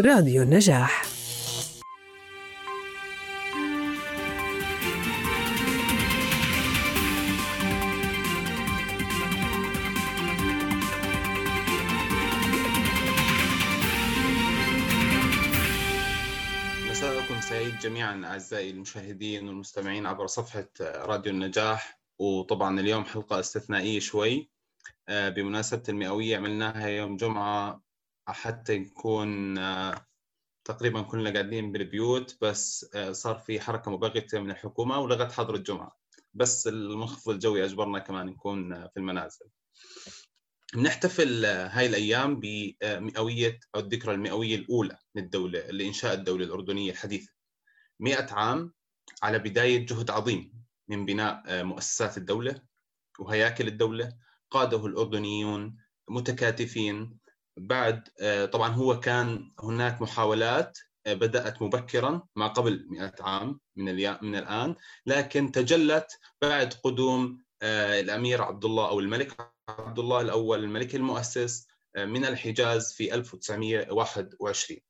راديو النجاح. مساءكم سعيد جميعا أعزائي المشاهدين والمستمعين عبر صفحة راديو النجاح. وطبعا اليوم حلقة استثنائية شوي. آه، بمناسبة المئوية عملناها يوم جمعة حتى نكون آه، تقريبا كلنا قاعدين بالبيوت بس آه، صار في حركة مبغتة من الحكومة ولغت حظر الجمعة. بس المنخفض الجوي أجبرنا كمان نكون في المنازل. بنحتفل هاي الأيام بمئويه أو الذكرى المئوية الأولى للدولة لإنشاء الدولة الأردنية الحديثة. 100 عام على بداية جهد عظيم من بناء مؤسسات الدولة وهياكل الدولة. قاده الأردنيون متكاتفين بعد طبعا هو كان هناك محاولات بدأت مبكرا ما قبل 100 عام من من الآن لكن تجلت بعد قدوم الأمير عبد الله أو الملك عبد الله الأول الملك المؤسس آه، من الحجاز في 1921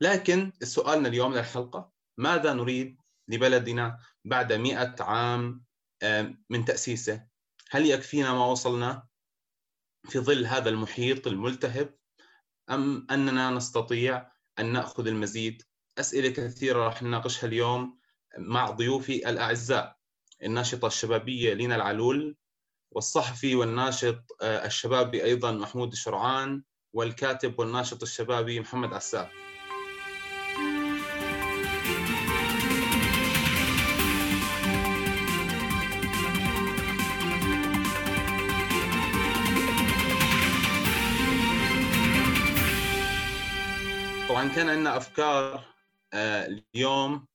لكن سؤالنا اليوم للحلقة ماذا نريد لبلدنا بعد مئة عام آه، من تأسيسه؟ هل يكفينا ما وصلنا؟ في ظل هذا المحيط الملتهب أم أننا نستطيع أن نأخذ المزيد؟ أسئلة كثيرة راح نناقشها اليوم مع ضيوفي الأعزاء. الناشطة الشبابية لينا العلول والصحفي والناشط آه، الشبابي أيضا محمود الشرعان والكاتب والناشط الشبابي محمد عساف طبعا كان عندنا أفكار آه، اليوم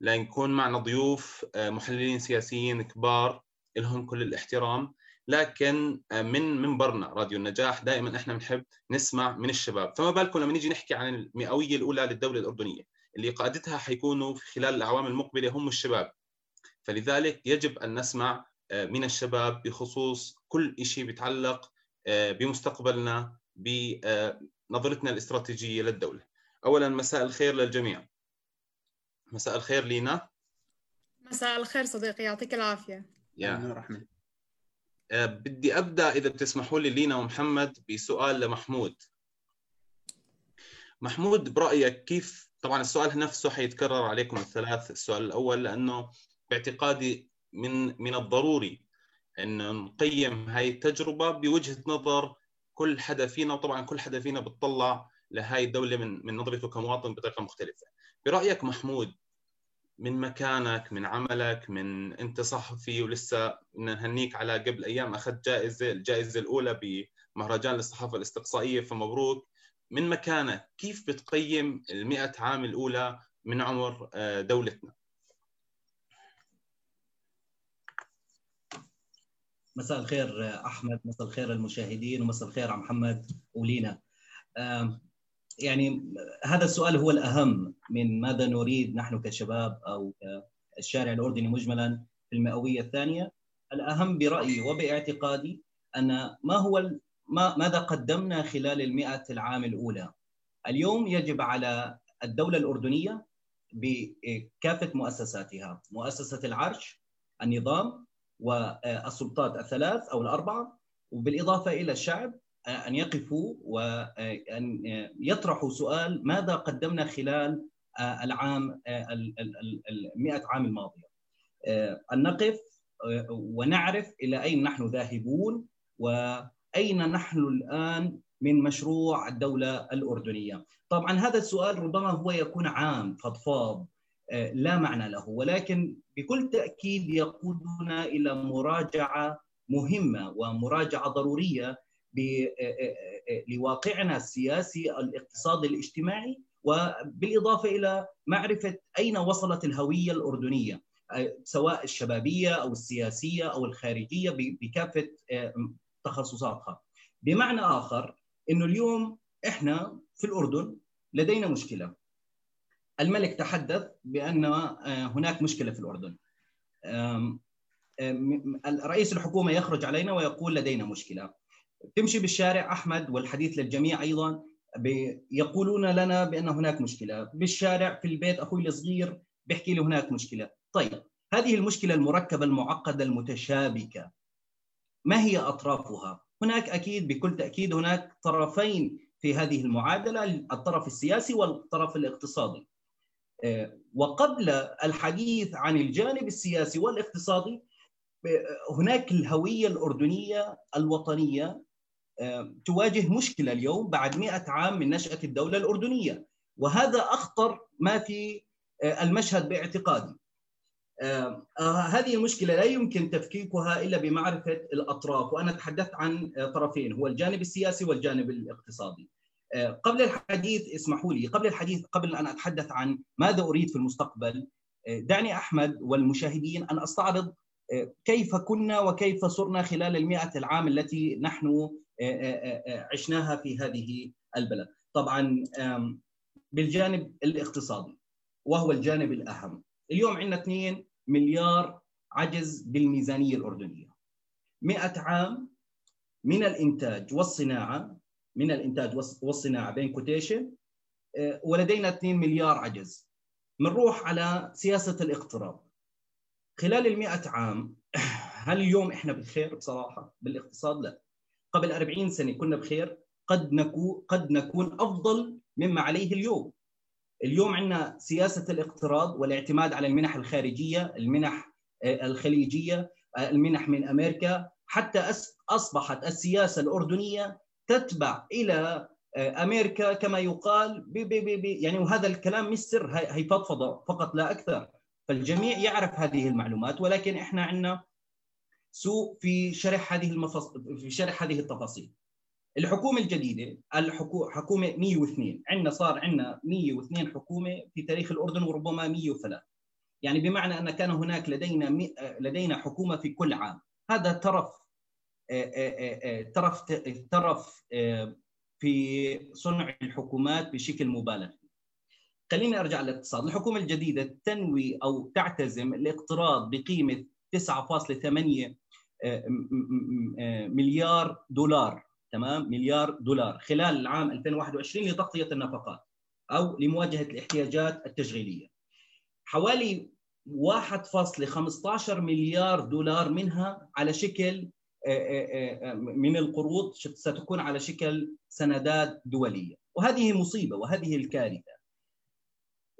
لنكون معنا ضيوف آه، محللين سياسيين كبار لهم كل الاحترام. لكن آه، من منبرنا راديو النجاح دائما إحنا بنحب نسمع من الشباب. فما بالكم لما نيجي نحكي عن المئوية الأولى للدولة الأردنية اللي قادتها حيكونوا في خلال الأعوام المقبلة هم الشباب. فلذلك يجب أن نسمع من الشباب بخصوص كل شيء بيتعلق بمستقبلنا بنظرتنا الاستراتيجية للدولة. اولا مساء الخير للجميع. مساء الخير لينا. مساء الخير صديقي يعطيك العافية. يا. احمد آه، بدي أبدأ إذا بتسمحوا لي لينا ومحمد بسؤال لمحمود. محمود برأيك كيف طبعا السؤال نفسه حيتكرر عليكم الثلاث. السؤال الأول لأنه باعتقادي من من الضروري إن نقيم هاي التجربة بوجهة نظر كل حدا فينا. وطبعا كل حدا فينا بتطلع لهاي الدولة من من نظرته كمواطن بطريقة مختلفة. برأيك محمود من مكانك من عملك من أنت صحفي ولسه نهنيك على قبل أيام أخذت جائزة الجائزة الأولى بمهرجان الصحافه الإستقصائية فمبروك. من مكانك كيف بتقيم المئة عام الأولى من عمر آه، دولتنا؟ مساء الخير أحمد. مساء الخير المشاهدين ومساء الخير محمد ولينا. يعني هذا السؤال هو الأهم من ماذا نريد نحن كشباب أو الشارع الأردني مجملا في المئوية الثانية. الأهم برأيي وباعتقادي أن ما هو ما ماذا قدمنا خلال المئة العام الأولى. اليوم يجب على الدولة الأردنية بكافة مؤسساتها مؤسسة العرش النظام والسلطات الثلاث أو الأربعة وبالإضافة إلى الشعب أن يقفوا وان يطرحوا سؤال ماذا قدمنا خلال العام المئة عام الماضية. أن نقف ونعرف إلى أين نحن ذاهبون وأين نحن الآن من مشروع الدولة الأردنية. طبعا هذا السؤال ربما هو يكون عام فضفاض لا معنى له ولكن بكل تأكيد يقودنا إلى مراجعة مهمة ومراجعة ضرورية لواقعنا السياسي الاقتصادي الاجتماعي وبالإضافة إلى معرفة أين وصلت الهوية الأردنية سواء الشبابية أو السياسية أو الخارجية بكافة تخصصاتها. بمعنى آخر إنه اليوم إحنا في الأردن لدينا مشكلة. الملك تحدث بأن هناك مشكلة في الأردن. رئيس الحكومة يخرج علينا ويقول لدينا مشكلة. تمشي بالشارع أحمد والحديث للجميع أيضا يقولون لنا بأن هناك مشكلة. بالشارع في البيت أخوي الصغير بيحكي لي هناك مشكلة. طيب هذه المشكلة المركبة المعقدة المتشابكة ما هي أطرافها؟ هناك أكيد بكل تأكيد هناك طرفين في هذه المعادلة الطرف السياسي والطرف الاقتصادي. آه، وقبل الحديث عن الجانب السياسي والاقتصادي آه، هناك الهوية الأردنية الوطنية تواجه مشكلة اليوم بعد 100 عام من نشأة الدولة الأردنية. وهذا أخطر ما في المشهد باعتقادي. هذه المشكلة لا يمكن تفكيكها إلا بمعرفة الأطراف. وأنا تحدثت عن طرفين هو الجانب السياسي والجانب الاقتصادي. قبل الحديث اسمحوا لي قبل الحديث قبل أن أتحدث عن ماذا أريد في المستقبل دعني أحمد والمشاهدين أن أستعرض كيف كنا وكيف صرنا خلال المئة العام التي نحن عشناها في هذه البلد. طبعا بالجانب الاقتصادي وهو الجانب الأهم. اليوم عندنا 2 مليار عجز بالميزانية الأردنية. 100 عام من الإنتاج والصناعة من الإنتاج والصناعة بين كوتيشن آه، ولدينا 2 مليار عجز. بنروح على سياسة الاقتراض خلال ال عام هل اليوم إحنا بخير بصراحة؟ بالاقتصاد لا. قبل 40 سنة كنا بخير قد نكون قد نكون أفضل مما عليه اليوم. اليوم عندنا سياسة الاقتراض والاعتماد على المنح الخارجية المنح آه، الخليجية آه، المنح من أمريكا. حتى أصبحت السياسة الأردنية تتبع إلى آه، أمريكا كما يقال بي بي بي يعني وهذا الكلام مش سر هي فضفضه فقط لا أكثر. فالجميع يعرف هذه المعلومات ولكن إحنا عندنا سوء في شرح هذه المفص... في شرح هذه التفاصيل. الحكومة الجديدة الحكومة حكومة 102 عندنا صار عندنا 102 حكومة في تاريخ الأردن وربما 103 يعني بمعنى أن كان هناك لدينا مي... لدينا حكومة في كل عام. هذا ترف ترف ترف في صنع الحكومات بشكل مبالغ. خليني أرجع للاقتصاد. الحكومة الجديدة تنوي أو تعتزم الاقتراض بقيمة 9.8 مليار دولار تمام؟ مليار دولار. خلال العام 2021 لتغطية النفقات أو لمواجهة الاحتياجات التشغيلية. حوالي 1.15 مليار دولار منها على شكل من القروض ستكون على شكل سندات دولية. وهذه مصيبة وهذه الكارثة.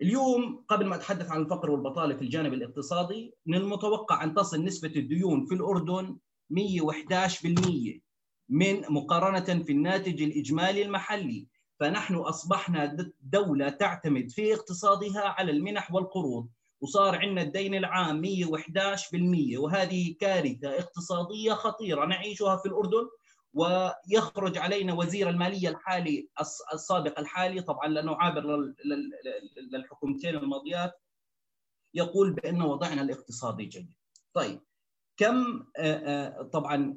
اليوم قبل ما اتحدث عن الفقر والبطالة في الجانب الاقتصادي من المتوقع أن تصل نسبة الديون في الأردن 111% من مقارنة في الناتج الإجمالي المحلي. فنحن أصبحنا دولة تعتمد في اقتصادها على المنح والقروض وصار عندنا الدين العام 111% وهذه كارثة اقتصادية خطيرة نعيشها في الأردن. ويخرج علينا وزير المالية الحالي السابق الحالي طبعا لأنه عابر للحكومتين الماضيات يقول بان وضعنا الاقتصادي جيد. طيب كم طبعا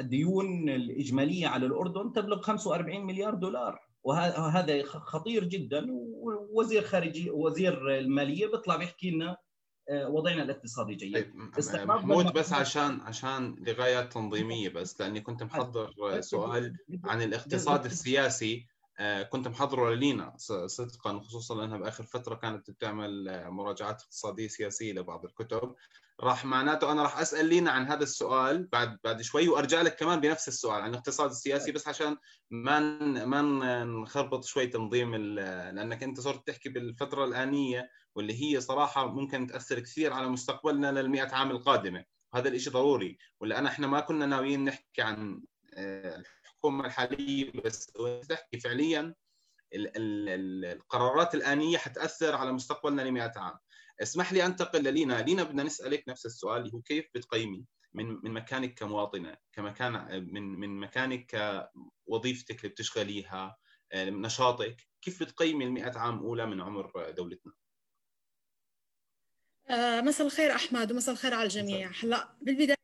الديون الإجمالية على الأردن تبلغ 45 مليار دولار وهذا خطير جدا ووزير خارجي وزير المالية بيطلع بيحكي لنا وضعنا الاقتصادي جيد. طيب محمود بس عشان عشان لغايات تنظيمية بس لأني كنت محضر سؤال عن الاقتصاد السياسي. آه، كنت محضره للينا صدقا خصوصا لأنها بآخر فترة كانت بتعمل آه، مراجعات اقتصادية سياسية لبعض الكتب. راح معناته أنا راح أسأل لينا عن هذا السؤال بعد بعد شوي وأرجع لك كمان بنفس السؤال عن الاقتصاد السياسي بس عشان ما ما نخربط شوي تنظيم لأنك أنت صرت تحكي بالفترة الآنية واللي هي صراحة ممكن تأثر كثير على مستقبلنا للمئة عام القادمة. وهذا الشيء ضروري. ولان إحنا ما كنا ناويين نحكي عن آه، الحكومة الحالية بس تحكي فعليا القرارات الآنية حتأثر على مستقبلنا ل 100 عام. اسمح لي أنتقل للينا. لينا بدنا نسألك نفس السؤال اللي هو كيف بتقيمي؟ من من مكانك كمواطنة كمكان من من مكانك كوظيفتك اللي بتشغليها نشاطك كيف بتقيمي ال عام اولى من عمر دولتنا؟ آه، مساء الخير أحمد ومساء الخير على الجميع. هلا بالبداية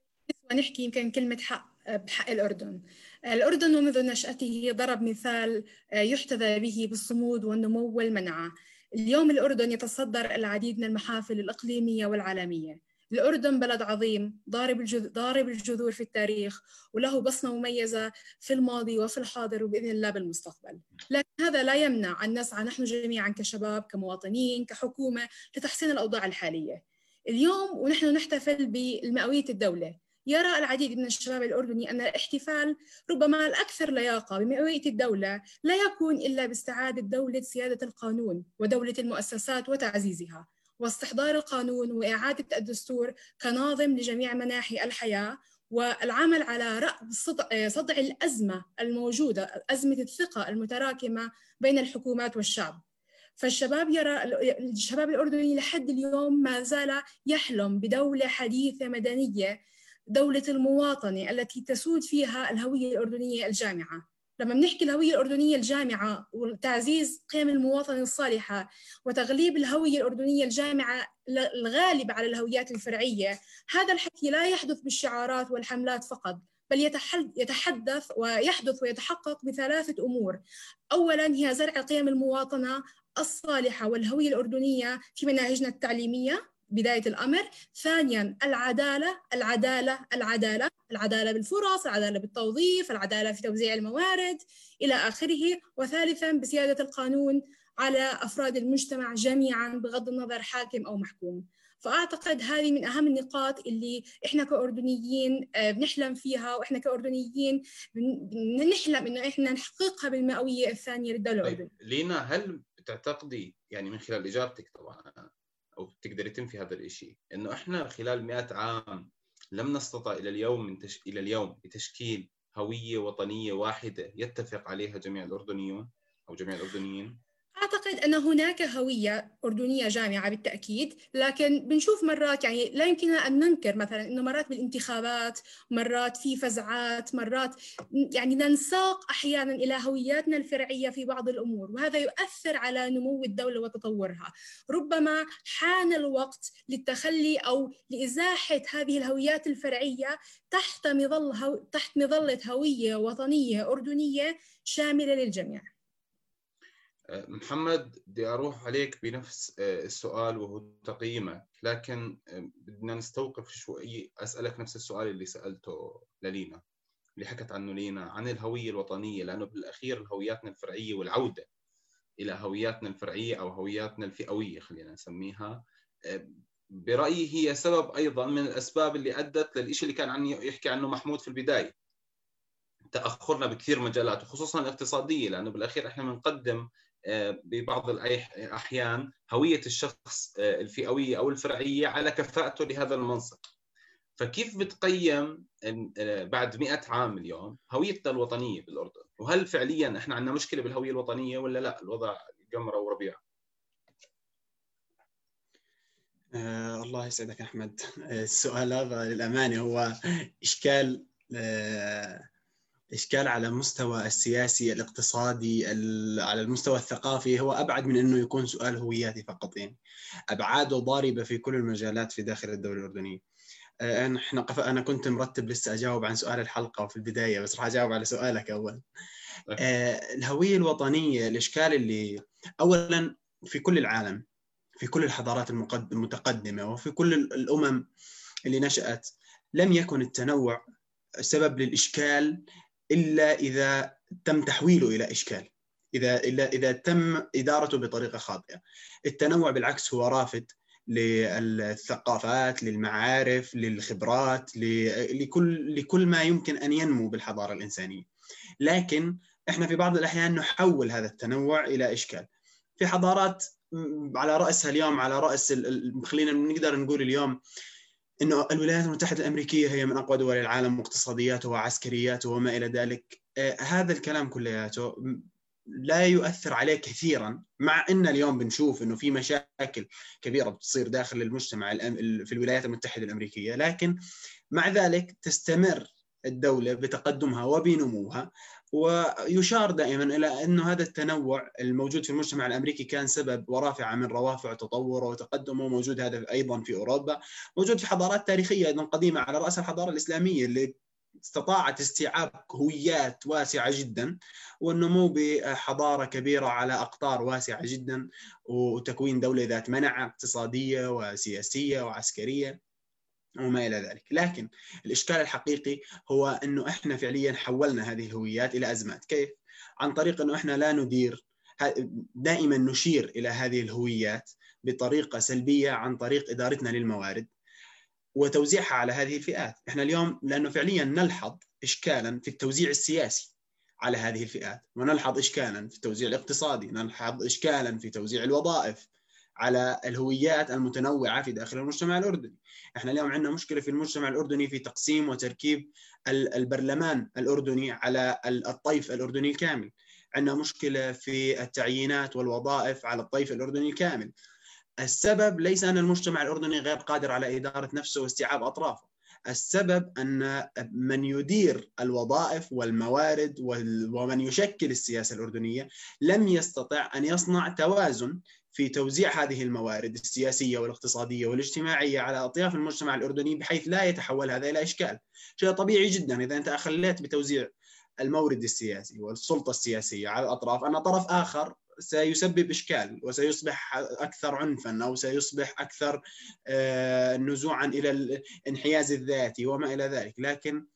نحكي يمكن كلمة حق بحق الأردن. الأردن منذ نشأته ضرب مثال آه، يحتذى به بالصمود والنمو والمنعة. اليوم الأردن يتصدر العديد من المحافل الإقليمية والعالمية. الأردن بلد عظيم ضارب ضارب الجذور في التاريخ وله بصمة مميزة في الماضي وفي الحاضر وبإذن الله بالمستقبل. لكن هذا لا يمنع أن نسعى نحن جميعا كشباب كمواطنين كحكومة لتحسين الأوضاع الحالية. اليوم ونحن نحتفل بمئوية الدولة. يرى العديد من الشباب الأردني أن الاحتفال ربما الأكثر لياقة بمئوية الدولة لا يكون إلا باستعادة دولة سيادة القانون ودولة المؤسسات وتعزيزها. واستحضار القانون وإعادة الدستور كناظم لجميع مناحي الحياة والعمل على رأب صدع الأزمة الموجودة أزمة الثقة المتراكمة بين الحكومات والشعب. فالشباب يرى الشباب الأردني لحد اليوم ما زال يحلم بدولة حديثة مدنية دولة المواطنة التي تسود فيها الهوية الأردنية الجامعة. لما بنحكي الهوية الأردنية الجامعة وتعزيز قيم المواطنة الصالحة وتغليب الهوية الأردنية الجامعة الغالبة على الهويات الفرعية هذا الحكي لا يحدث بالشعارات والحملات فقط بل يتحدث ويحدث ويتحقق بثلاثة أمور. أولا هي زرع قيم المواطنة الصالحة والهوية الأردنية في مناهجنا التعليمية. بداية الأمر. ثانيا العدالة العدالة العدالة العدالة بالفرص العدالة بالتوظيف العدالة في توزيع الموارد إلى آخره. وثالثا بسيادة القانون على أفراد المجتمع جميعا بغض النظر حاكم أو محكوم. فأعتقد هذه من أهم النقاط اللي إحنا كأردنيين آه، بنحلم فيها وإحنا كأردنيين بنحلم إنه إحنا نحققها بالمئوية الثانية للدولة طيب، لينا هل بتعتقدي يعني من خلال إجابتك طبعا أو تقدري تنفي هذا الشيء إنه إحنا خلال 100 عام لم نستطع إلى اليوم من تش... إلى اليوم بتشكيل هوية وطنية واحدة يتفق عليها جميع الأردنيون أو جميع الأردنيين. أعتقد أن هناك هوية أردنية جامعة بالتأكيد لكن بنشوف مرات يعني لا يمكننا أن ننكر مثلا أنه مرات بالانتخابات مرات في فزعات مرات يعني ننساق أحيانا إلى هوياتنا الفرعية في بعض الأمور وهذا يؤثر على نمو الدولة وتطورها. ربما حان الوقت للتخلي أو لإزاحة هذه الهويات الفرعية تحت مظلة تحت مظلة هوية وطنية أردنية شاملة للجميع. محمد بدي أروح عليك بنفس آه، السؤال وهو تقييمك لكن آه، بدنا نستوقف شوي أسألك نفس السؤال اللي سألته للينا اللي حكت عنه لينا عن الهوية الوطنية لأنه بالأخير هوياتنا الفرعية والعودة إلى هوياتنا الفرعية أو هوياتنا الفئوية خلينا نسميها. آه، برأيي هي سبب أيضا من الأسباب اللي أدت للشيء اللي كان عني يحكي عنه محمود في البداية تأخرنا بكثير مجالات وخصوصا الاقتصادية لأنه بالأخير إحنا بنقدم ببعض الأحيان هوية الشخص آه، الفئوية أو الفرعية على كفاءته لهذا المنصب. فكيف بتقيم آه، بعد مئة عام اليوم هويتنا الوطنية بالأردن؟ وهل فعليا إحنا عندنا مشكلة بالهوية الوطنية ولا لا؟ الوضع قمرة وربيع. آه الله يسعدك أحمد. آه، السؤال هذا للأمانة هو إشكال آه إشكال على المستوى السياسي الاقتصادي على المستوى الثقافي هو أبعد من أنه يكون سؤال هوياتي فقط يعني. أبعاده ضاربة في كل المجالات في داخل الدولة الأردنية. آه، إحنا قف... أنا كنت مرتب لسه أجاوب عن سؤال الحلقة وفي البداية بس راح أجاوب على سؤالك أول. آه، الهوية الوطنية الإشكال اللي اولا في كل العالم في كل الحضارات المتقدمة وفي كل الأمم اللي نشأت لم يكن التنوع سبب للإشكال إلا إذا تم تحويله إلى إشكال. إذا اذا إذا تم إدارته بطريقة خاطئة. التنوع بالعكس هو رافد للثقافات للمعارف للخبرات لكل لكل ما يمكن أن ينمو بالحضارة الإنسانية. لكن إحنا في بعض الأحيان نحول هذا التنوع إلى إشكال. في حضارات على رأسها اليوم على رأس خلينا نقدر نقول اليوم إنه الولايات المتحدة الأمريكية هي من أقوى دول العالم واقتصادياته وعسكرياته وما إلى ذلك. آه هذا الكلام كلياته لا يؤثر عليه كثيرا مع إن اليوم بنشوف إنه في مشاكل كبيرة بتصير داخل المجتمع في الولايات المتحدة الأمريكية. لكن مع ذلك تستمر الدولة بتقدمها وبنموها. ويشار دائما إلى أنه هذا التنوع الموجود في المجتمع الأمريكي كان سبب ورافعه من روافع تطوره وتقدمه موجود هذا أيضا في أوروبا موجود في حضارات تاريخية أيضا قديمة على رأس الحضارة الإسلامية اللي استطاعت استيعاب هويات واسعة جدا والنمو بحضارة كبيرة على أقطار واسعة جدا وتكوين دولة ذات منع اقتصادية وسياسية وعسكرية. وما إلى ذلك، لكن الإشكال الحقيقي هو أنه إحنا فعليا حولنا هذه الهويات إلى أزمات، كيف؟ عن طريق أنه إحنا لا ندير دائما نشير إلى هذه الهويات بطريقة سلبية عن طريق إدارتنا للموارد وتوزيعها على هذه الفئات، إحنا اليوم لأنه فعليا نلحظ اشكالا في التوزيع السياسي على هذه الفئات، ونلحظ اشكالا في التوزيع الاقتصادي، نلحظ اشكالا في توزيع الوظائف على الهويات المتنوعة في داخل المجتمع الأردني. إحنا اليوم عندنا مشكلة في المجتمع الأردني في تقسيم وتركيب البرلمان الأردني على الطيف الأردني الكامل. عندنا مشكلة في التعيينات والوظائف على الطيف الأردني الكامل. السبب ليس أن المجتمع الأردني غير قادر على إدارة نفسه واستيعاب أطرافه. السبب أن من يدير الوظائف والموارد ومن يشكل السياسة الأردنية لم يستطع أن يصنع توازن في توزيع هذه الموارد السياسية والاقتصادية والاجتماعية على أطياف المجتمع الأردني بحيث لا يتحول هذا إلى إشكال. شيء طبيعي جدا إذا أنت أخليت بتوزيع المورد السياسي والسلطة السياسية على الأطراف أن طرف آخر سيسبب إشكال وسيصبح أكثر عنفا أو سيصبح أكثر نزوعا إلى الانحياز الذاتي وما إلى ذلك، لكن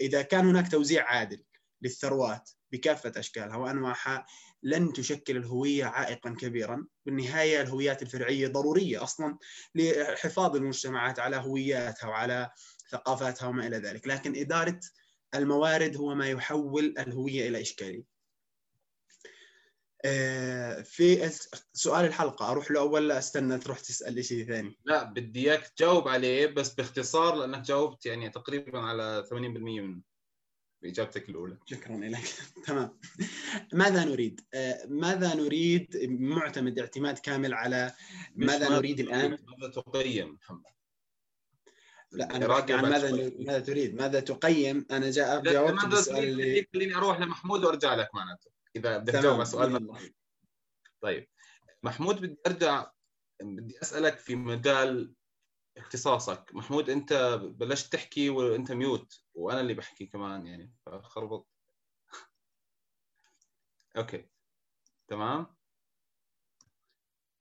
إذا كان هناك توزيع عادل للثروات بكافة أشكالها وأنواعها لن تشكل الهوية عائقا كبيرا، بالنهاية الهويات الفرعية ضرورية أصلا لحفاظ المجتمعات على هوياتها وعلى ثقافاتها وما إلى ذلك، لكن إدارة الموارد هو ما يحول الهوية إلى إشكالية. في سؤال الحلقة. أروح له ولا أستنى تروح تسأل شيء ثاني؟ لا بدي إياك تجاوب عليه بس باختصار لأنك جاوبت يعني تقريبا على 80% منه. باجابتك الأولى شكرا لك تمام ماذا نريد؟ ماذا نريد معتمد اعتماد كامل على ماذا نريد الآن؟ ماذا تقيم محمد؟ لا أنا عن ماذا ماذا تريد؟ ماذا تقيم؟ أنا جاء جاوبت بالسؤال اللي خليني أروح لمحمود وأرجع لك معناته إذا بدك تجاوب على سؤال طيب محمود بدي أرجع بدي أسألك في مجال اختصاصك. محمود انت بلشت تحكي وانت mute وأنا اللي بحكي كمان يعني فخربط. okay. تمام؟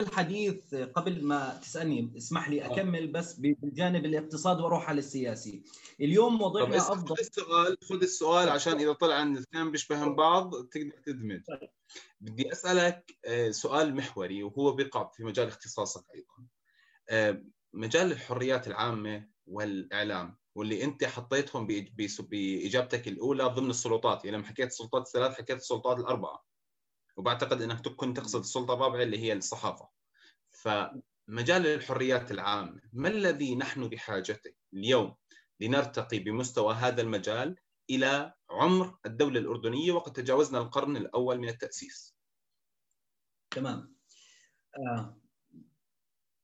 الحديث قبل ما تسألني اسمح لي أكمل بس بالجانب الاقتصادي وأروح على السياسي اليوم وضعنا أفضل. خذ السؤال خذ السؤال عشان إذا طلع ان الاثنين بيشبهن بعض تقدر تدمج. بدي أسألك سؤال محوري وهو بيقع في مجال اختصاصك أيضا. مجال الحريات العامة والإعلام واللي أنت حطيتهم بإجابتك الأولى ضمن السلطات. يعني لما حكيت السلطات الثلاث حكيت السلطات الأربعة. وبعتقد إنك كنت تقصد السلطة الرابعة اللي هي الصحافة. فمجال الحريات العامه ما الذي نحن بحاجته اليوم لنرتقي بمستوى هذا المجال إلى عمر الدولة الأردنية وقد تجاوزنا القرن الأول من التأسيس؟ تمام. آه.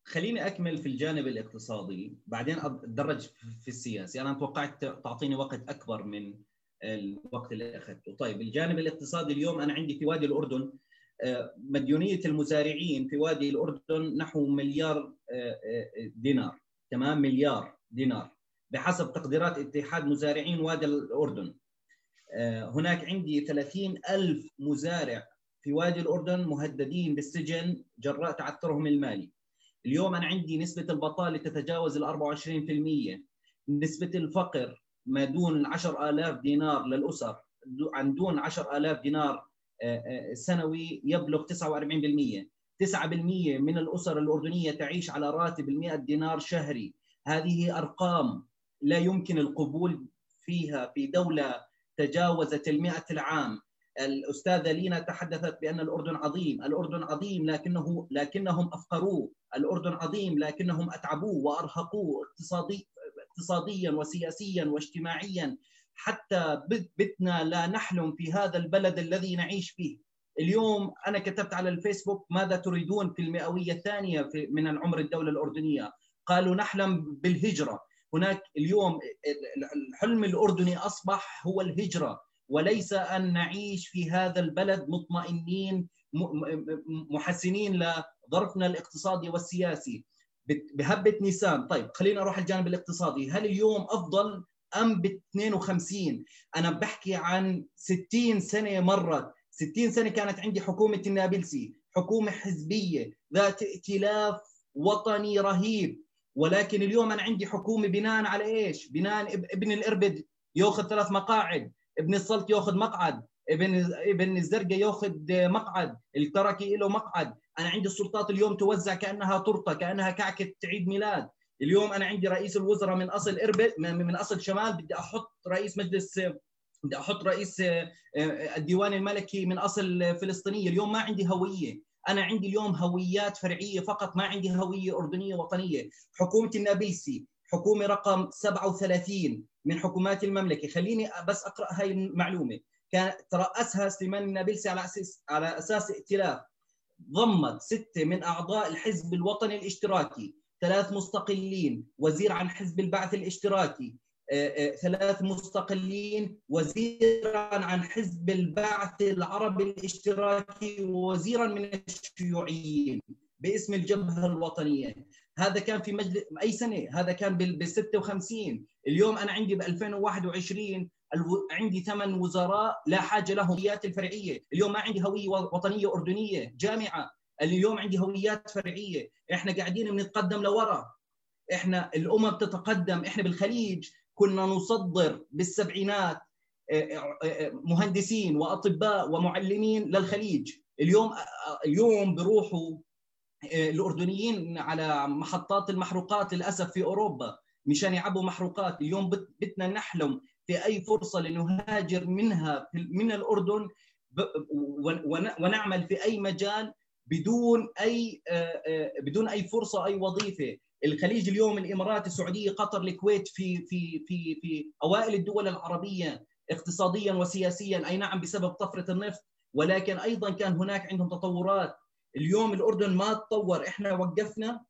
خليني أكمل في الجانب الاقتصادي بعدين اتدرج في السياسي. أنا توقعت تعطيني وقت أكبر من الوقت اللي أخذته. طيب الجانب الاقتصادي اليوم أنا عندي في وادي الأردن مديونية المزارعين في وادي الأردن نحو مليار دينار. تمام؟ مليار دينار. بحسب تقديرات اتحاد مزارعين وادي الأردن. هناك عندي 30 ألف مزارع في وادي الأردن مهددين بالسجن جراء تعثرهم المالي. اليوم أنا عندي نسبة البطالة تتجاوز ال 24% نسبة الفقر ما دون 10000 دينار للأسر عن دون 10000 دينار سنوي يبلغ 49% 9% من الأسر الأردنية تعيش على راتب ال 100 دينار شهري. هذه أرقام لا يمكن القبول فيها في دولة تجاوزت المئة العام. الأستاذة لينا تحدثت بأن الأردن عظيم الأردن عظيم لكنه لكنهم أفقروه الأردن عظيم لكنهم أتعبوه وأرهقوه اقتصادي اقتصاديا وسياسيا واجتماعيا. حتى بتنا لا نحلم في هذا البلد الذي نعيش فيه. اليوم أنا كتبت على الفيسبوك ماذا تريدون في المئوية الثانية من العمر الدولة الأردنية. قالوا نحلم بالهجرة. هناك اليوم الحلم الأردني أصبح هو الهجرة. وليس أن نعيش في هذا البلد مطمئنين محسنين لظرفنا الاقتصادي والسياسي. بهبة نيسان. طيب خلينا أروح الجانب الاقتصادي. هل اليوم أفضل أم ب 52 أنا بحكي عن 60 سنة مرت 60 سنة كانت عندي حكومة النابلسي حكومة حزبية ذات ائتلاف وطني رهيب. ولكن اليوم أنا عندي حكومة بناء على إيش؟ بناء ابن الإربد يأخذ ثلاث مقاعد، ابن السلط ياخذ مقعد، ابن ابن الزرقاء ياخذ مقعد، التركي له مقعد، أنا عندي السلطات اليوم توزع كأنها تورتة، كأنها كعكة عيد ميلاد، اليوم أنا عندي رئيس الوزراء من أصل اربد من أصل شمال بدي أحط رئيس مجلس بدي أحط رئيس الديوان الملكي من أصل فلسطينية، اليوم ما عندي هوية، أنا عندي اليوم هويات فرعية فقط ما عندي هوية أردنية وطنية. حكومة النابلسي حكومة رقم 37 من حكومات المملكة. خليني بس أقرأ هاي المعلومة. كان ترأسها سليمان النابلسي على أساس على أساس ائتلاف. ضمت ستة من أعضاء الحزب الوطني الاشتراكي. ثلاث مستقلين. وزير عن حزب البعث الاشتراكي. ثلاث مستقلين. وزيرا عن حزب البعث العربي الاشتراكي. ووزيرا من الشيوعيين. باسم الجبهة الوطنية. هذا كان في مجلس أي سنة؟ هذا كان بال 56 اليوم أنا عندي ب 2021 عندي ثمان وزراء لا حاجة لهم. هويات الفرعية. اليوم ما عندي هوية وطنية أردنية جامعة. اليوم عندي هويات فرعية. إحنا قاعدين بنتقدم لورا. إحنا الأمم تتقدم إحنا بالخليج كنا نصدر بالسبعينات مهندسين وأطباء ومعلمين للخليج. اليوم اليوم بيروحوا الأردنيين على محطات المحروقات للأسف في أوروبا. مشان يعبوا محروقات. اليوم بدنا نحلم في أي فرصة لنهاجر منها من الأردن. ونعمل في أي مجال بدون أي بدون أي فرصة أي وظيفة. الخليج اليوم الإمارات السعودية قطر الكويت في في في في أوائل الدول العربية اقتصاديا وسياسيا. أي نعم بسبب طفرة النفط. ولكن أيضا كان هناك عندهم تطورات. اليوم الأردن ما تطور. إحنا وقفنا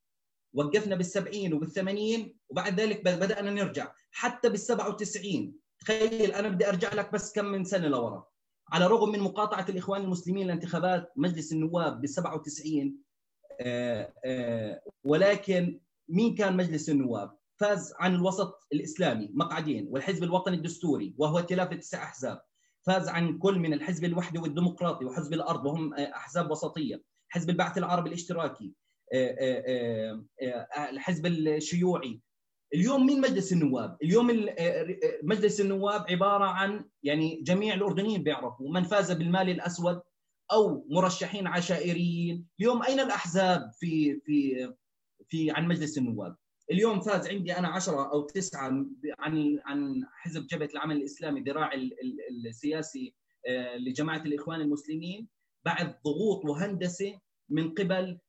وقفنا بال70 وبال80 وبعد ذلك بدأنا نرجع. حتى بال97 تخيل أنا بدي أرجع لك بس كم من سنة لورا. على الرغم من مقاطعة الإخوان المسلمين لانتخابات مجلس النواب بال97 ولكن مين كان مجلس النواب؟ فاز عن الوسط الإسلامي مقعدين والحزب الوطني الدستوري وهو ائتلاف تسع أحزاب. فاز عن كل من الحزب الوحدي والديمقراطي وحزب الأرض وهم أحزاب وسطية. حزب البعث العربي الاشتراكي الحزب الشيوعي اليوم مين مجلس النواب؟ اليوم مجلس النواب عبارة عن يعني جميع الأردنيين بيعرفوا من فاز بالمال الأسود أو مرشحين عشائريين، اليوم أين الأحزاب في في في عن مجلس النواب؟ اليوم فاز عندي أنا 10 أو 9 عن عن حزب جبهة العمل الإسلامي ذراع السياسي لجماعة الإخوان المسلمين بعد ضغوط وهندسة من قبل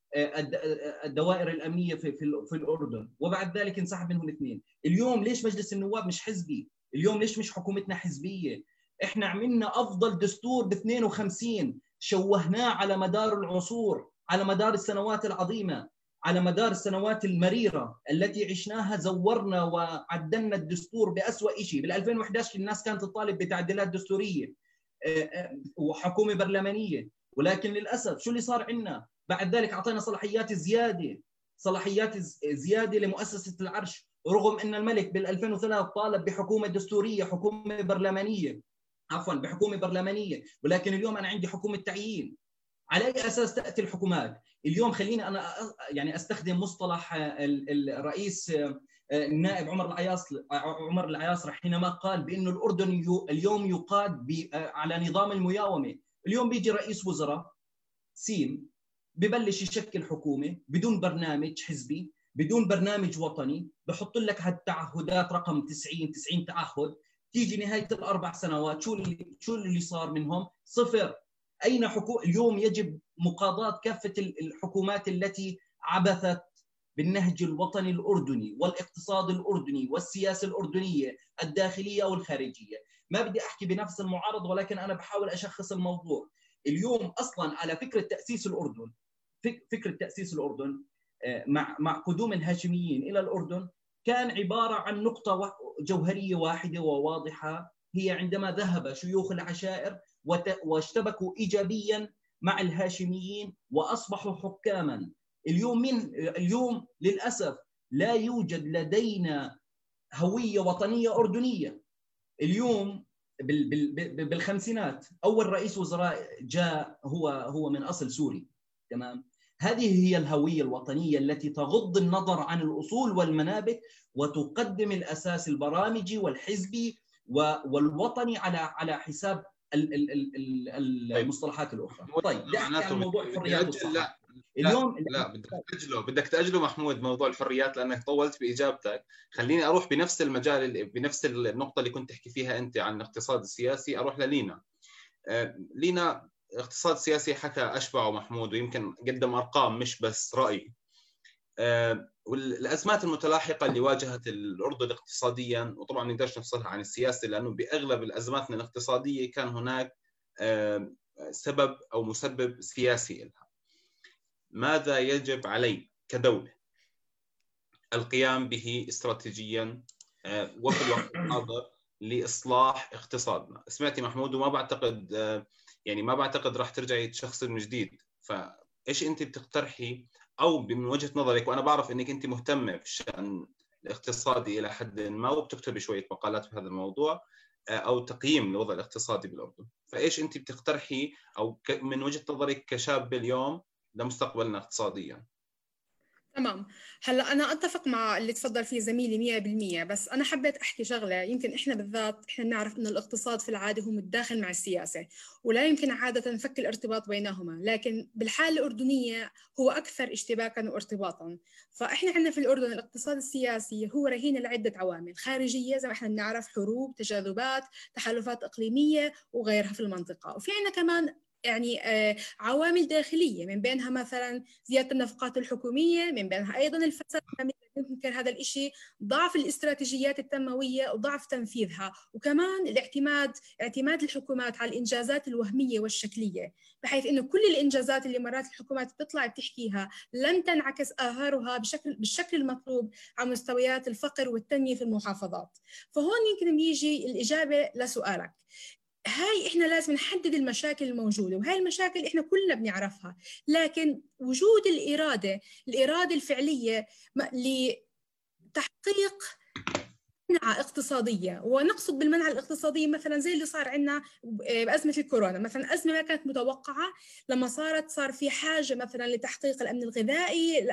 الدوائر الأمنية في في الأردن. وبعد ذلك انسحب منهم اثنين. اليوم ليش مجلس النواب مش حزبي؟ اليوم ليش مش حكومتنا حزبية؟ إحنا عملنا أفضل دستور ب 52 شوهناه على مدار العصور على مدار السنوات العظيمة على مدار السنوات المريرة التي عشناها زورنا وعدلنا الدستور بأسوأ شيء بال 2011 الناس كانت تطالب بتعديلات دستورية وحكومة برلمانية. ولكن للأسف شو اللي صار عندنا؟ بعد ذلك أعطينا صلاحيات زيادة صلاحيات زيادة لمؤسسة العرش رغم أن الملك بال 2003 طالب بحكومة دستورية حكومة برلمانية. عفوا بحكومة برلمانية. ولكن اليوم أنا عندي حكومة تعيين. على أي أساس تأتي الحكومات؟ اليوم خليني أنا يعني أستخدم مصطلح الرئيس النائب عمر العياص عمر العياصرة حينما قال بانه الأردن اليوم يقاد على نظام المياومة. اليوم بيجي رئيس وزراء سين ببلش يشكل حكومة بدون برنامج حزبي بدون برنامج وطني بحط لك هالتعهدات رقم 90 90 تعهد تيجي نهاية الأربع سنوات شو اللي شو اللي صار منهم؟ صفر. أين حكومه اليوم يجب مقاضاة كافة الحكومات التي عبثت بالنهج الوطني الأردني والإقتصاد الأردني والسياسة الأردنية الداخلية والخارجية. ما بدي أحكي بنفس المعارضه ولكن أنا بحاول أشخص الموضوع. اليوم أصلا على فكرة تأسيس الأردن فكرة تأسيس الأردن مع مع قدوم الهاشميين إلى الأردن كان عبارة عن نقطة جوهرية واحدة وواضحة. هي عندما ذهب شيوخ العشائر واشتبكوا ايجابيا مع الهاشميين وأصبحوا حكاما. اليوم من اليوم للأسف لا يوجد لدينا هوية وطنية أردنية. اليوم بالخمسينات أول رئيس وزراء جاء هو هو من أصل سوري تمام؟ هذه هي الهوية الوطنية التي تغض النظر عن الأصول والمنابت وتقدم الأساس البرامجي والحزبي والوطني على على حساب طيب. المصطلحات الأخرى. طيب نحكي عن موضوع حريات الصحه اليوم لا, لا بدك تأجله بدك تأجله محمود موضوع الحريات لأنك طولت باجابتك خليني أروح بنفس المجال بنفس النقطة اللي كنت تحكي فيها أنت عن الاقتصاد السياسي أروح للينا. آه، لينا اقتصاد سياسي حكى اشبع محمود ويمكن قدم أرقام مش بس رأي. آه، والأزمات المتلاحقة اللي واجهت الأردن اقتصاديا وطبعا ما نقدرش نفصلها عن السياسة لأنه بأغلب الأزمات الإقتصادية كان هناك آه، سبب أو مسبب سياسي لها. ماذا يجب علي كدولة؟ القيام به استراتيجيا آه، وفي الوقت الحاضر لإصلاح اقتصادنا، سمعتي محمود وما بعتقد يعني ما بعتقد راح ترجعي تشخصي من جديد، فإيش أنت بتقترحي؟ أو من وجهة نظرك وأنا بعرف إنك أنت مهتمة في الشأن الاقتصادي إلى حد ما وبتكتبي شوية مقالات في هذا الموضوع آه، أو تقييم الوضع الاقتصادي بالأردن. فإيش أنت بتقترحي؟ أو من وجهة نظرك كشاب اليوم لمستقبلنا اقتصاديا. تمام. هلا أنا أتفق مع اللي تفضل فيه زميلي 100% بس أنا حبيت أحكي شغلة. يمكن إحنا بالذات إحنا بنعرف إنه الاقتصاد في العادة هو متداخل مع السياسة ولا يمكن عادة نفك الارتباط بينهما. لكن بالحالة الأردنية هو أكثر اشتباكا وارتباطا. فإحنا عندنا في الأردن الاقتصاد السياسي هو رهين لعدة عوامل. خارجية زي ما إحنا بنعرف حروب تجاذبات تحالفات إقليمية وغيرها في المنطقة. وفي عندنا كمان يعني آه، عوامل داخلية من بينها مثلا زيادة النفقات الحكومية من بينها أيضا الفساد ننكر هذا الشيء ضعف الاستراتيجيات التنموية وضعف تنفيذها وكمان الاعتماد اعتماد الحكومات على الإنجازات الوهمية والشكلية بحيث أنه كل الإنجازات اللي مرات الحكومات بتطلع بتحكيها لن تنعكس آثارها بشكل بالشكل المطلوب على مستويات الفقر والتنمية في المحافظات. فهون يمكن بيجي الإجابة لسؤالك. هاي إحنا لازم نحدد المشاكل الموجودة وهاي المشاكل إحنا كلنا بنعرفها. لكن وجود الإرادة الإرادة الفعلية لتحقيق منعة اقتصادية. ونقصد بالمنعة الاقتصادية مثلا زي اللي صار عندنا بأزمة الكورونا. مثلا أزمة ما كانت متوقعة لما صارت صار في حاجة مثلا لتحقيق الأمن الغذائي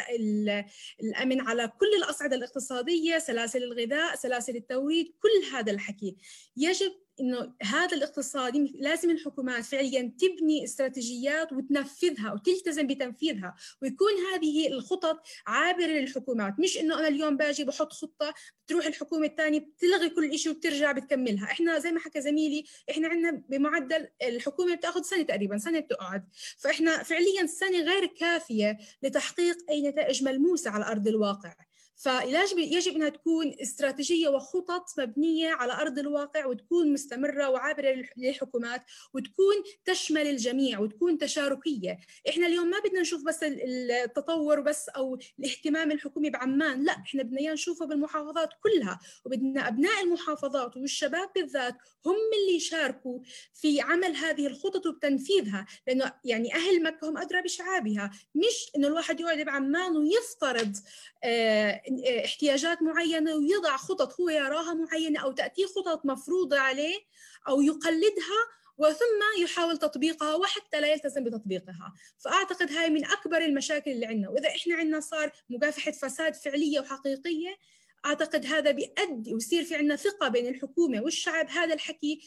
الأمن على كل الأصعدة الاقتصادية سلاسل الغذاء سلاسل التوريد كل هذا الحكي. يجب إنه هذا الاقتصاد لازم الحكومات فعليا تبني استراتيجيات وتنفذها وتلتزم بتنفيذها ويكون هذه الخطط عابرة للحكومات. مش إنه أنا اليوم باجي بحط خطة بتروح الحكومة الثانية بتلغي كل شيء وبترجع بتكملها. إحنا زي ما حكى زميلي إحنا عندنا بمعدل الحكومة بتأخذ سنة تقريبا سنة بتقعد فإحنا فعليا سنة غير كافية لتحقيق أي نتائج ملموسة على أرض الواقع. فيجب يجب أنها تكون استراتيجية وخطط مبنية على أرض الواقع وتكون مستمرة وعابرة للحكومات وتكون تشمل الجميع وتكون تشاركية، إحنا اليوم ما بدنا نشوف بس التطور بس أو الاهتمام الحكومي بعمان، لا إحنا بدنا إياه نشوفه بالمحافظات كلها. وبدنا أبناء المحافظات والشباب بالذات هم اللي يشاركوا في عمل هذه الخطط وبتنفيذها، لأنه يعني أهل مكة هم أدرى بشعابها، مش إنه الواحد يقعد بعمان ويفترض آه احتياجات معينة ويضع خطط هو يراها معينة أو تأتيه خطط مفروضة عليه أو يقلدها وثم يحاول تطبيقها وحتى لا يلتزم بتطبيقها. فأعتقد هاي من أكبر المشاكل اللي عندنا. وإذا إحنا عندنا صار مكافحة فساد فعلية وحقيقية أعتقد هذا بيؤدي ويصير في عندنا ثقة بين الحكومة والشعب. هذا الحكي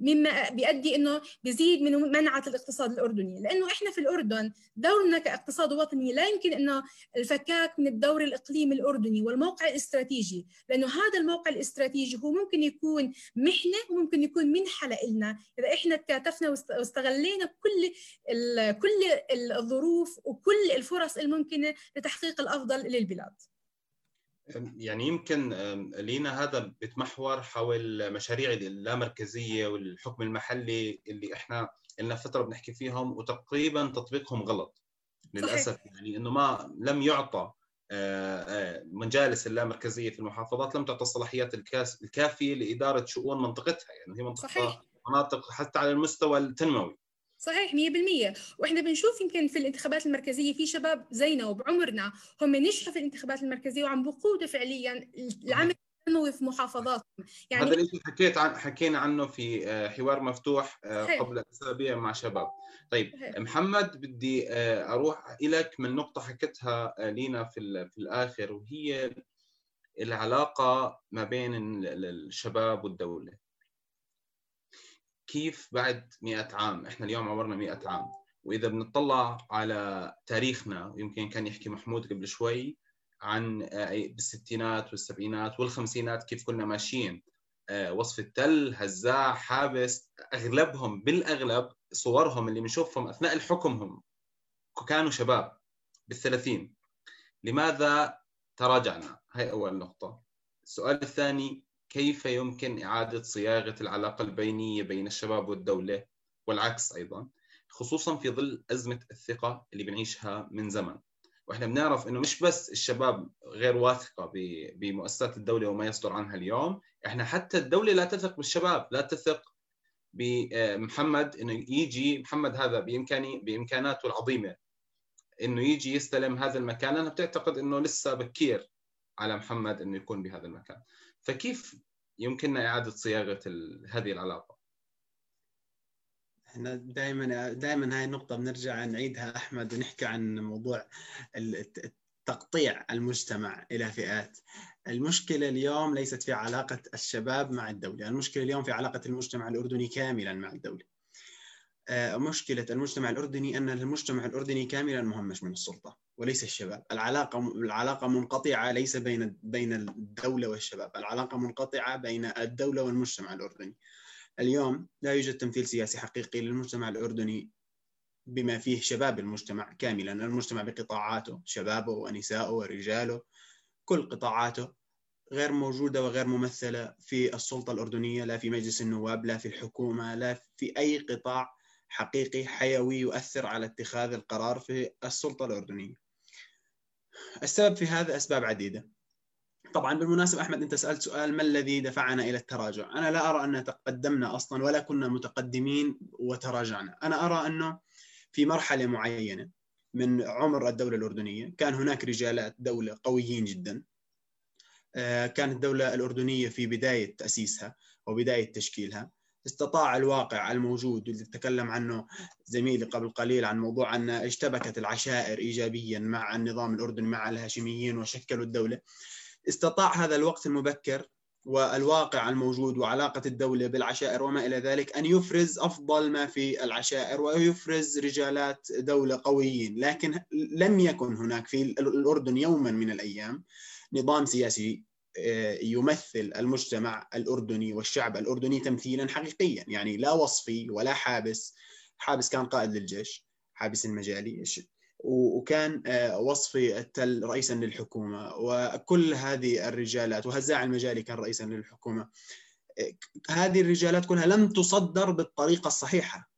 مما بيؤدي إنه بيزيد من منعة الاقتصاد الأردني. لأنه إحنا في الأردن دورنا كاقتصاد وطني لا يمكن إنه الفكاك من الدور الاقليمي الأردني والموقع الاستراتيجي. لأنه هذا الموقع الاستراتيجي هو ممكن يكون محنة وممكن يكون منحة لنا إذا إحنا تكاتفنا واستغلينا كل كل الظروف وكل الفرص الممكنة لتحقيق الأفضل للبلاد. يعني يمكن لينا هذا بتمحور حول مشاريع اللامركزية والحكم المحلي اللي إحنا لنا فترة بنحكي فيهم وتقريبا تطبيقهم غلط للأسف صحيح. يعني إنه ما لم يعطى مجالس اللامركزية في المحافظات لم تعطى الصلاحيات الكافية لإدارة شؤون منطقتها يعني هي منطقة صحيح. مناطق حتى على المستوى التنموي صحيح 100% وإحنا بنشوف يمكن في الانتخابات المركزية في شباب زينا وبعمرنا هم نجحوا في الانتخابات المركزية وعم بقودوا فعليا العمل تنمو في محافظاتهم. يعني هذا الشيء حكيت عن حكينا عنه في آه، حوار مفتوح آه، قبل أسابيع مع شباب. طيب صحيح. محمد بدي آه، أروح لك من نقطة حكيتها لينا في في الآخر وهي العلاقة ما بين الشباب والدولة. كيف بعد 100 عام؟ إحنا اليوم عمرنا 100 عام. وإذا بنطلع على تاريخنا ويمكن كان يحكي محمود قبل شوي عن آه، بالستينات والسبعينات والخمسينات كيف كنا ماشيين. آه، وصف التل هزاع حابس أغلبهم بالأغلب صورهم اللي بنشوفهم أثناء حكمهم كانوا شباب بالثلاثين. لماذا تراجعنا؟ هاي أول نقطة. السؤال الثاني كيف يمكن إعادة صياغة العلاقة البينية بين الشباب والدولة والعكس أيضا خصوصا في ظل أزمة الثقة اللي بنعيشها من زمن. وإحنا بنعرف إنه مش بس الشباب غير واثقة بمؤسسات الدولة وما يصدر عنها اليوم إحنا حتى الدولة لا تثق بالشباب لا تثق بمحمد إنه يجي محمد هذا بامكاني بإمكاناته العظيمة إنه يجي يستلم هذا المكان. أنا بتعتقد إنه لسه بكير على محمد إنه يكون بهذا المكان. فكيف يمكننا إعادة صياغة هذه العلاقة؟ إحنا دائما دائما هاي النقطة بنرجع نعيدها أحمد ونحكي عن موضوع تقطيع المجتمع إلى فئات. المشكلة اليوم ليست في علاقة الشباب مع الدولة. المشكلة اليوم في علاقة المجتمع الأردني كاملا مع الدولة. مشكلة المجتمع الأردني أن المجتمع الأردني كاملا مهمش من السلطة وليس الشباب. العلاقة العلاقة منقطعة ليس بين بين الدولة والشباب. العلاقة منقطعة بين الدولة والمجتمع الأردني. اليوم لا يوجد تمثيل سياسي حقيقي للمجتمع الأردني بما فيه شباب المجتمع كاملا. المجتمع بقطاعاته شبابه ونسائه ورجاله كل قطاعاته غير موجودة وغير ممثلة في السلطة الأردنية لا في مجلس النواب لا في الحكومة لا في أي قطاع حقيقي حيوي يؤثر على اتخاذ القرار في السلطة الأردنية. السبب في هذا أسباب عديدة. طبعا بالمناسبة أحمد أنت سألت سؤال ما الذي دفعنا إلى التراجع؟ أنا لا أرى أن تقدمنا أصلا ولا كنا متقدمين وتراجعنا. أنا أرى أنه في مرحلة معينة من عمر الدولة الأردنية كان هناك رجالات دولة قويين جدا. آه، كانت الدولة الأردنية في بداية تأسيسها وبداية تشكيلها. استطاع الواقع الموجود اللي تكلم عنه زميلي قبل قليل عن موضوع أن اشتبكت العشائر إيجابيا مع النظام الأردني مع الهاشميين وشكلوا الدولة. استطاع هذا الوقت المبكر والواقع الموجود وعلاقة الدولة بالعشائر وما إلى ذلك أن يفرز أفضل ما في العشائر ويفرز رجالات دولة قويين. لكن لم يكن هناك في الأردن يوما من الأيام نظام سياسي يمثل المجتمع الأردني والشعب الأردني تمثيلا حقيقيا. يعني لا وصفي ولا حابس. حابس كان قائد للجيش حابس المجالي. وكان آه، وصفي التل رئيسا للحكومة. وكل هذه الرجالات وهزاع المجالي كان رئيسا للحكومة. آه، هذه الرجالات كلها لم تصدر بالطريقة الصحيحة.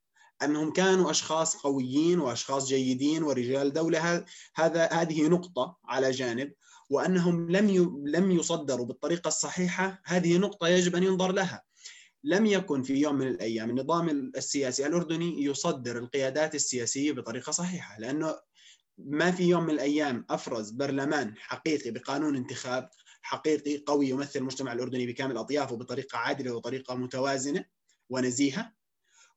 أنهم كانوا أشخاص قويين وأشخاص جيدين ورجال دولة. هذا هذه نقطة على جانب. وأنهم لم لم يصدروا بالطريقة الصحيحة هذه نقطة يجب أن ينظر لها. لم يكن في يوم من الأيام النظام السياسي الأردني يصدر القيادات السياسية بطريقة صحيحة لأنه ما في يوم من الأيام أفرز برلمان حقيقي بقانون انتخاب حقيقي قوي يمثل المجتمع الأردني بكامل أطيافه بطريقة عادلة وطريقة متوازنة ونزيهة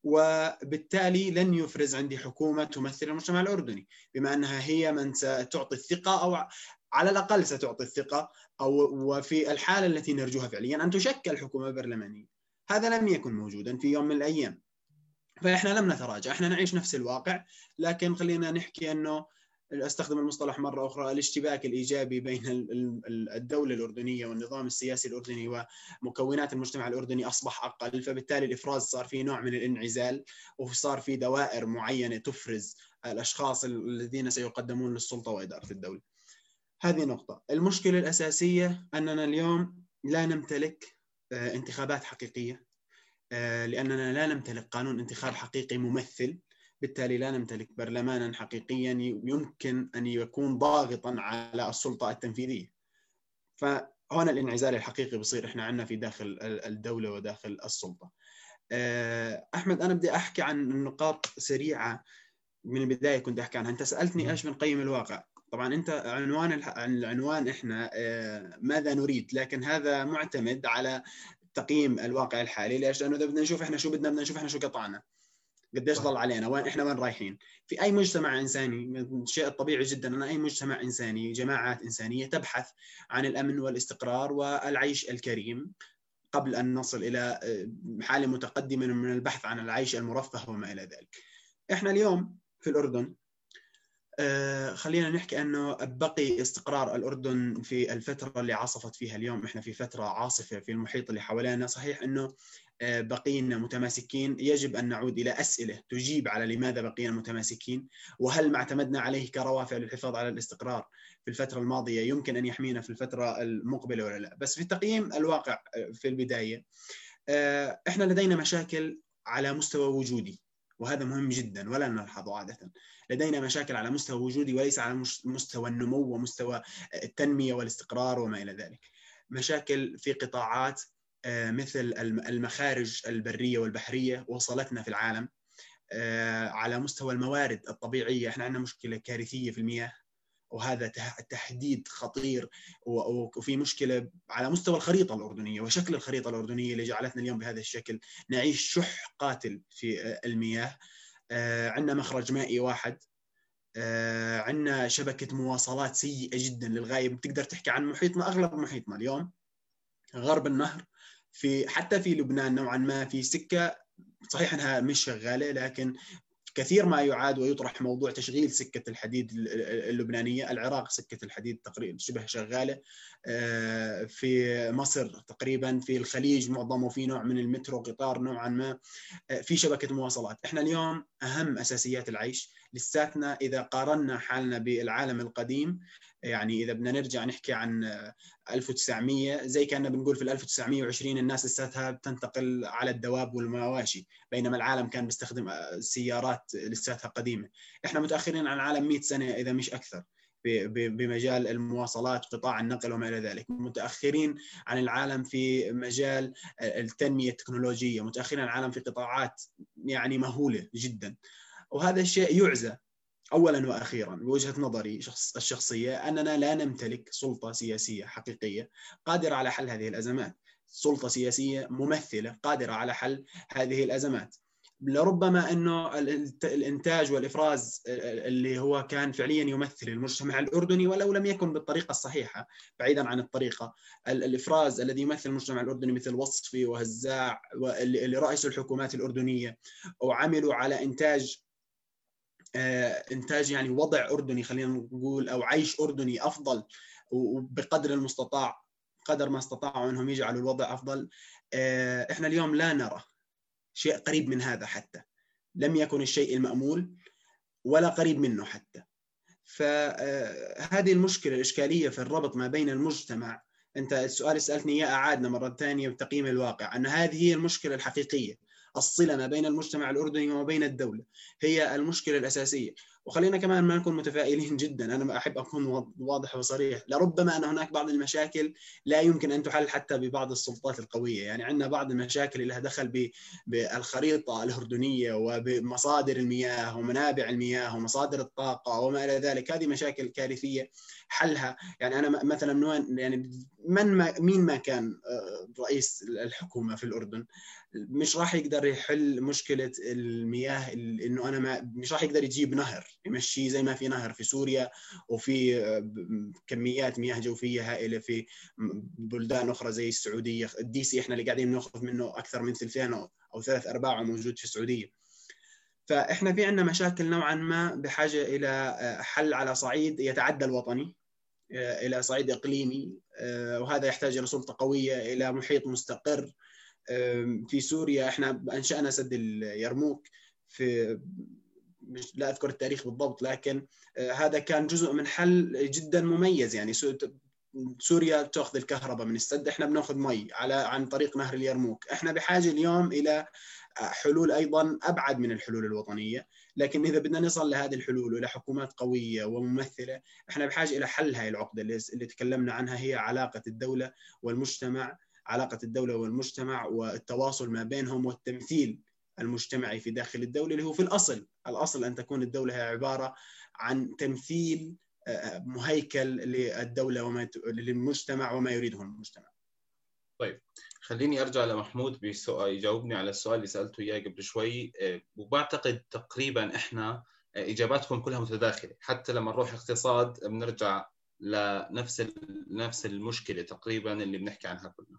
وبالتالي لن يفرز عندي حكومة تمثل المجتمع الأردني بما أنها هي من ستعطي الثقة أو على الأقل ستعطي الثقة أو وفي الحالة التي نرجوها فعليا أن تشكل حكومة برلمانية. هذا لم يكن موجودا في يوم من الأيام. فإحنا لم نتراجع. إحنا نعيش نفس الواقع. لكن خلينا نحكي أنه أستخدم المصطلح مرة أخرى الاشتباك الإيجابي بين الدولة الأردنية والنظام السياسي الأردني ومكونات المجتمع الأردني أصبح أقل. فبالتالي الإفراز صار في نوع من الانعزال وصار في دوائر معينة تفرز الأشخاص الذين سيقدمون للسلطة وإدارة الدولة. هذه نقطة، المشكلة الأساسية أننا اليوم لا نمتلك آه، انتخابات حقيقية آه، لأننا لا نمتلك قانون انتخاب حقيقي ممثل بالتالي لا نمتلك برلمانا حقيقيا يمكن أن يكون ضاغطا على السلطة التنفيذية. فهنا الانعزال الحقيقي بصير إحنا عندنا في داخل الدولة وداخل السلطة. آه، أحمد أنا بدي أحكي عن نقاط سريعة من البداية كنت أحكي عنها، أنت سألتني إيش بنقيم الواقع. طبعا أنت عنوان العنوان إحنا ماذا نريد؟ لكن هذا معتمد على تقييم الواقع الحالي. ليش؟ لأنه إذا بدنا نشوف إحنا شو بدنا بدنا نشوف إحنا شو قطعنا. قديش ضل علينا؟ وين إحنا وين رايحين؟ في أي مجتمع إنساني الشيء الطبيعي جدا أن أي مجتمع إنساني جماعات إنسانية تبحث عن الأمن والاستقرار والعيش الكريم قبل أن نصل إلى حالة متقدمة من البحث عن العيش المرفه وما إلى ذلك. إحنا اليوم في الأردن آه، خلينا نحكي أنه بقي استقرار الأردن في الفترة اللي عصفت فيها اليوم. إحنا في فترة عاصفة في المحيط اللي حوالينا. صحيح أنه آه، بقينا متماسكين. يجب أن نعود إلى أسئلة تجيب على لماذا بقينا متماسكين وهل ما اعتمدنا عليه كروافع للحفاظ على الاستقرار في الفترة الماضية يمكن أن يحمينا في الفترة المقبلة ولا لا. بس في تقييم الواقع آه، في البداية إحنا لدينا مشاكل على مستوى وجودي. وهذا مهم جدا ولا نلحظه عادة. لدينا مشاكل على مستوى وجودي وليس على مستوى النمو ومستوى التنمية والاستقرار وما إلى ذلك. مشاكل في قطاعات آه، مثل المخارج البرية والبحرية وصلتنا في العالم آه، على مستوى الموارد الطبيعية. إحنا عندنا مشكلة كارثية في المياه. وهذا تحديد خطير وفي مشكلة على مستوى الخريطة الأردنية وشكل الخريطة الأردنية اللي جعلتنا اليوم بهذا الشكل. نعيش شح قاتل في المياه. آه، عندنا مخرج مائي واحد. آه، عندنا شبكة مواصلات سيئة جدا للغاية بتقدر تحكي عن محيطنا؟ أغلب محيطنا اليوم غرب النهر. في حتى في لبنان نوعا ما في سكة. صحيح إنها مش شغالة لكن كثير ما يعاد ويطرح موضوع تشغيل سكة الحديد اللبنانية العراق سكة الحديد تقريبا شبه شغالة آه، في مصر تقريبا في الخليج معظمه في نوع من المترو قطار نوعا ما آه، في شبكة مواصلات. إحنا اليوم أهم أساسيات العيش لساتنا إذا قارنا حالنا بالعالم القديم يعني إذا بدنا نرجع نحكي عن 1900 زي كنا بنقول في 1920 الناس لساتها بتنتقل على الدواب والمواشي بينما العالم كان بيستخدم سيارات لساتها قديمة. إحنا متأخرين عن العالم 100 سنة إذا مش أكثر بمجال المواصلات قطاع النقل وما إلى ذلك. متأخرين عن العالم في مجال التنمية التكنولوجية. متأخرين عن العالم في قطاعات يعني مهولة جدا. وهذا الشيء يعزى اولا وأخيرا بوجهة نظري شخص الشخصية أننا لا نمتلك سلطة سياسية حقيقية قادرة على حل هذه الأزمات، سلطة سياسية ممثلة قادرة على حل هذه الأزمات. لربما أنه الإنتاج والإفراز اللي هو كان فعليا يمثل المجتمع الأردني ولو لم يكن بالطريقة الصحيحة بعيدا عن الطريقة الإفراز الذي يمثل المجتمع الأردني مثل وصفي وهزاع اللي رئيسوا الحكومات الأردنية وعملوا على إنتاج إنتاج يعني وضع أردني خلينا نقول أو عيش أردني أفضل وبقدر المستطاع قدر ما استطاعوا إنهم يجعلوا الوضع أفضل. آه، إحنا اليوم لا نرى شيء قريب من هذا حتى. لم يكن الشيء المأمول ولا قريب منه حتى. فهذه آه، المشكلة الإشكالية في الربط ما بين المجتمع. أنت السؤال سألتني إياه أعادنا مرة ثانية بتقييم الواقع أن هذه هي المشكلة الحقيقية. الصلة ما بين المجتمع الأردني وما بين الدولة. هي المشكلة الأساسية. وخلينا كمان ما نكون متفائلين جدا. أنا أحب أكون واضح وصريح. لربما أن هناك بعض المشاكل لا يمكن أن تحل حتى ببعض السلطات القوية. يعني عندنا بعض المشاكل اللي لها دخل بالخريطة الأردنية وبمصادر المياه ومنابع المياه ومصادر الطاقة وما إلى ذلك. هذه مشاكل كارثية حلها. يعني أنا مثلا يعني من ما مين ما كان آه، رئيس الحكومة في الأردن مش راح يقدر يحل مشكلة المياه إنه أنا ما مش راح يقدر يجيب نهر. يمشي زي ما في نهر في سوريا وفي آه، كميات مياه جوفية هائلة في بلدان أخرى زي السعودية. الديسي إحنا اللي قاعدين نأخذ منه أكثر من ثلثين أو ثلاث أرباعه موجود في السعودية. فإحنا في عندنا مشاكل نوعا ما بحاجة إلى آه، حل على صعيد يتعدى الوطني آه، إلى صعيد إقليمي وهذا يحتاج إلى سلطة قوية إلى محيط مستقر. في سوريا إحنا أنشأنا سد اليرموك في مش لا أذكر التاريخ بالضبط لكن آه، هذا كان جزء من حل جدا مميز. يعني سوريا تأخذ الكهرباء من السد إحنا بنأخذ مي على عن طريق نهر اليرموك. إحنا بحاجة اليوم إلى آه، حلول أيضا أبعد من الحلول الوطنية. لكن إذا بدنا نصل لهذه الحلول وإلى حكومات قوية وممثلة إحنا بحاجة إلى حل هاي العقدة اللي, تكلمنا عنها هي علاقة الدولة والمجتمع علاقة الدولة والمجتمع والتواصل ما بينهم والتمثيل المجتمعي في داخل الدولة اللي هو في الأصل. الأصل أن تكون الدولة هي عبارة عن تمثيل مهيكل للدولة وما للمجتمع وما يريده المجتمع. طيب خليني أرجع لمحمود بسؤال يجاوبني على السؤال اللي سألته إياه قبل شوي. وبعتقد تقريبا إحنا إجاباتكم كلها متداخلة. حتى لما نروح اقتصاد بنرجع لنفس نفس المشكلة تقريبا اللي بنحكي عنها كلنا.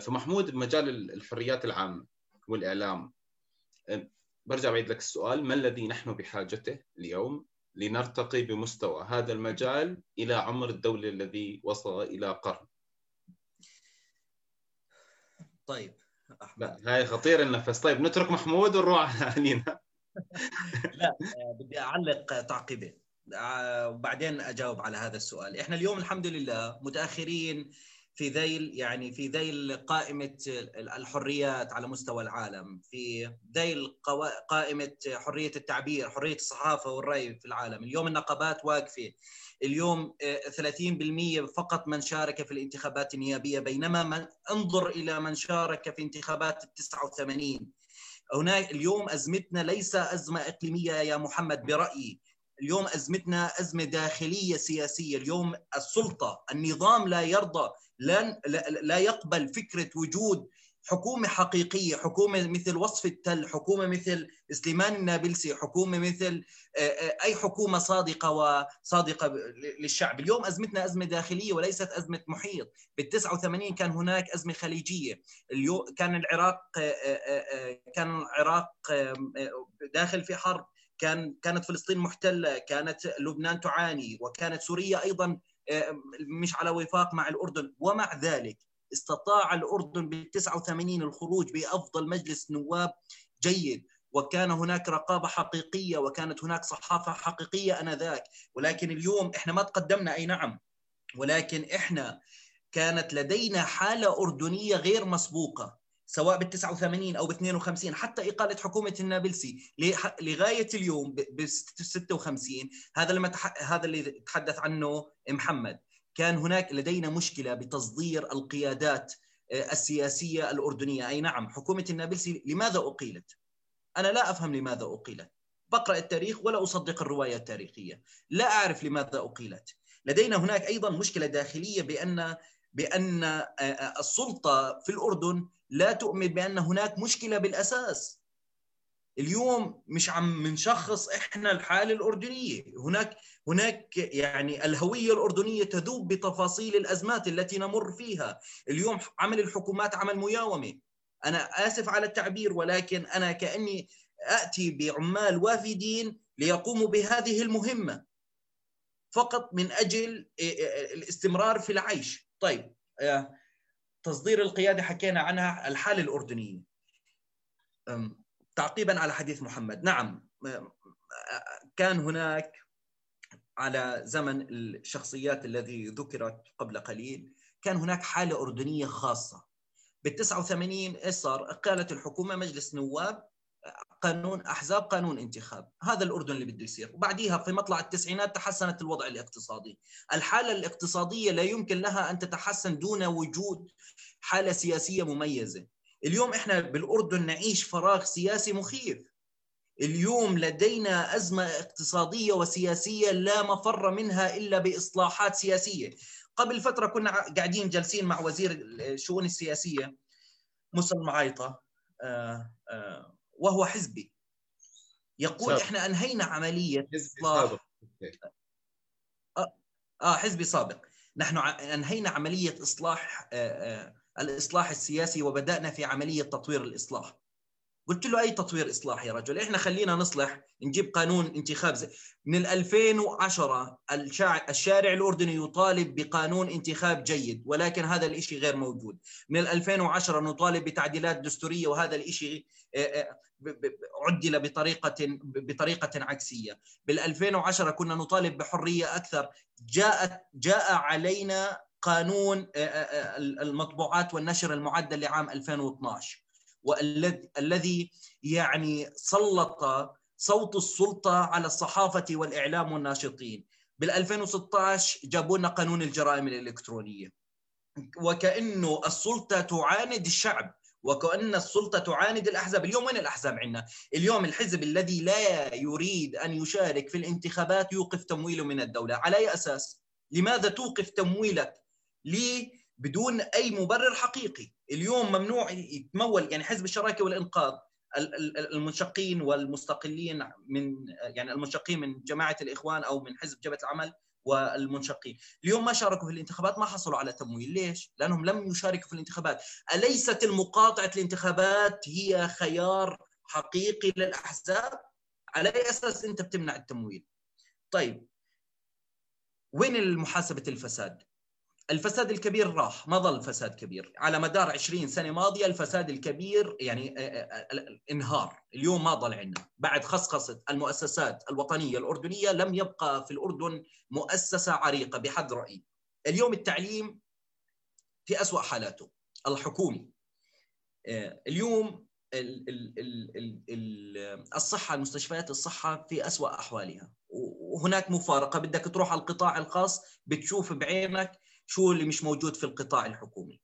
فمحمود بمجال الحريات العامة والإعلام برجع بعيد لك السؤال ما الذي نحن بحاجته اليوم لنرتقي بمستوى هذا المجال إلى عمر الدولة الذي وصل إلى قرن؟ طيب أحمد. هاي خطير النفس. طيب نترك محمود ونروح على لينا لا بدي أعلق تعقيبه وبعدين أجاوب على هذا السؤال. إحنا اليوم الحمد لله متأخرين في ذيل يعني في ذيل قائمة الحريات على مستوى العالم في ذيل قائمة حرية التعبير حرية الصحافة والرأي في العالم. اليوم النقابات واقفة. اليوم 30% فقط من شارك في الانتخابات النيابية بينما من انظر إلى من شارك في انتخابات ال 89 هناك اليوم أزمتنا ليس أزمة إقليمية يا محمد برأيي. اليوم أزمتنا أزمة داخلية سياسية. اليوم السلطة النظام لا يرضى لن لا يقبل فكرة وجود حكومة حقيقية حكومة مثل وصف التل حكومة مثل سليمان النابلسي حكومة مثل أي حكومة صادقة وصادقه للشعب. اليوم أزمتنا أزمة داخلية وليست أزمة محيط. بال 89 كان هناك أزمة خليجية. اليوم كان العراق كان العراق داخل في حرب. كان كانت فلسطين محتلة كانت لبنان تعاني وكانت سوريا أيضا مش على وفاق مع الأردن. ومع ذلك استطاع الأردن بال 89 الخروج بأفضل مجلس نواب جيد. وكان هناك رقابة حقيقية وكانت هناك صحافة حقيقية أنذاك. ولكن اليوم إحنا ما تقدمنا أي نعم. ولكن إحنا كانت لدينا حالة أردنية غير مسبوقة. سواء بال 89 أو ب 52 حتى إقالة حكومة النابلسي لغاية اليوم ب 56 هذا لما هذا اللي تحدث عنه محمد. كان هناك لدينا مشكلة بتصدير القيادات السياسية الأردنية. أي نعم حكومة النابلسي لماذا أقيلت؟ أنا لا أفهم لماذا أقيلت. بقرأ التاريخ ولا أصدق الرواية التاريخية. لا أعرف لماذا أقيلت. لدينا هناك أيضا مشكلة داخلية بأن بأن السلطة في الأردن لا تؤمن بأن هناك مشكلة بالأساس. اليوم مش عم نشخص إحنا الحالة الأردنية. هناك هناك يعني الهوية الأردنية تذوب بتفاصيل الأزمات التي نمر فيها. اليوم عمل الحكومات عمل مياومة. أنا آسف على التعبير ولكن أنا كأني آتي بعمال وافدين ليقوموا بهذه المهمة. فقط من أجل الاستمرار في العيش. طيب تصدير القيادة حكينا عنها الحالة الأردنية. تعقيبا على حديث محمد. نعم كان هناك على زمن الشخصيات الذي ذكرت قبل قليل كان هناك حالة أردنية خاصة. بال 89 صار قالت الحكومة مجلس نواب قانون أحزاب قانون انتخاب. هذا الأردن اللي بده يصير. وبعديها في مطلع التسعينات تحسنت الوضع الاقتصادي. الحالة الاقتصادية لا يمكن لها أن تتحسن دون وجود حالة سياسية مميزة. اليوم إحنا بالأردن نعيش فراغ سياسي مخيف. اليوم لدينا أزمة اقتصادية وسياسية لا مفر منها إلا بإصلاحات سياسية. قبل فترة كنا قاعدين جالسين مع وزير الشؤون السياسية موسى المعايطه آآ آآ وهو حزبي. يقول سابق. إحنا أنهينا عملية إصلاح. آه حزبي سابق. نحن أنهينا عملية إصلاح آه آه الإصلاح السياسي وبدأنا في عملية تطوير الإصلاح. قلت له أي تطوير إصلاح يا رجل؟ إحنا خلينا نصلح نجيب قانون انتخاب زي. من 2010 الشارع الأردني يطالب بقانون انتخاب جيد ولكن هذا الشيء غير موجود. من 2010 نطالب بتعديلات دستورية وهذا الشيء عدل بطريقة بطريقة عكسية. بال 2010 كنا نطالب بحرية أكثر. جاءت جاء علينا قانون المطبوعات والنشر المعدل لعام 2012 والذي يعني سلط صوت السلطة على الصحافة والإعلام والناشطين. بال 2016 جابوا لنا قانون الجرائم الإلكترونية. وكانه السلطة تعاند الشعب وكأن السلطة تعاند الأحزاب. اليوم وين الأحزاب عندنا؟ اليوم الحزب الذي لا يريد أن يشارك في الانتخابات يوقف تمويله من الدولة. على أي أساس؟ لماذا توقف تمويلك ليه بدون أي مبرر حقيقي اليوم ممنوع يتمول يعني حزب الشراكة والإنقاذ المنشقين والمستقلين من يعني المنشقين من جماعة الإخوان أو من حزب جبهة العمل والمنشقين اليوم ما شاركوا في الانتخابات ما حصلوا على تمويل ليش؟ لأنهم لم يشاركوا في الانتخابات أليست المقاطعة الانتخابات هي خيار حقيقي للأحزاب؟ على أي أساس أنت بتمنع التمويل؟ طيب وين المحاسبة الفساد؟ الفساد الكبير راح ما ظل فساد كبير. على مدار 20 سنة ماضية الفساد الكبير يعني انهار اليوم ما ظل عندنا. بعد خصخصة المؤسسات الوطنية الأردنية لم يبقى في الأردن مؤسسة عريقة بحد رأيي. اليوم التعليم في أسوأ حالاته. الحكومي. اليوم الصحة المستشفيات الصحة في أسوأ أحوالها. وهناك مفارقة. بدك تروح على القطاع الخاص بتشوف بعينك شو اللي مش موجود في القطاع الحكومي.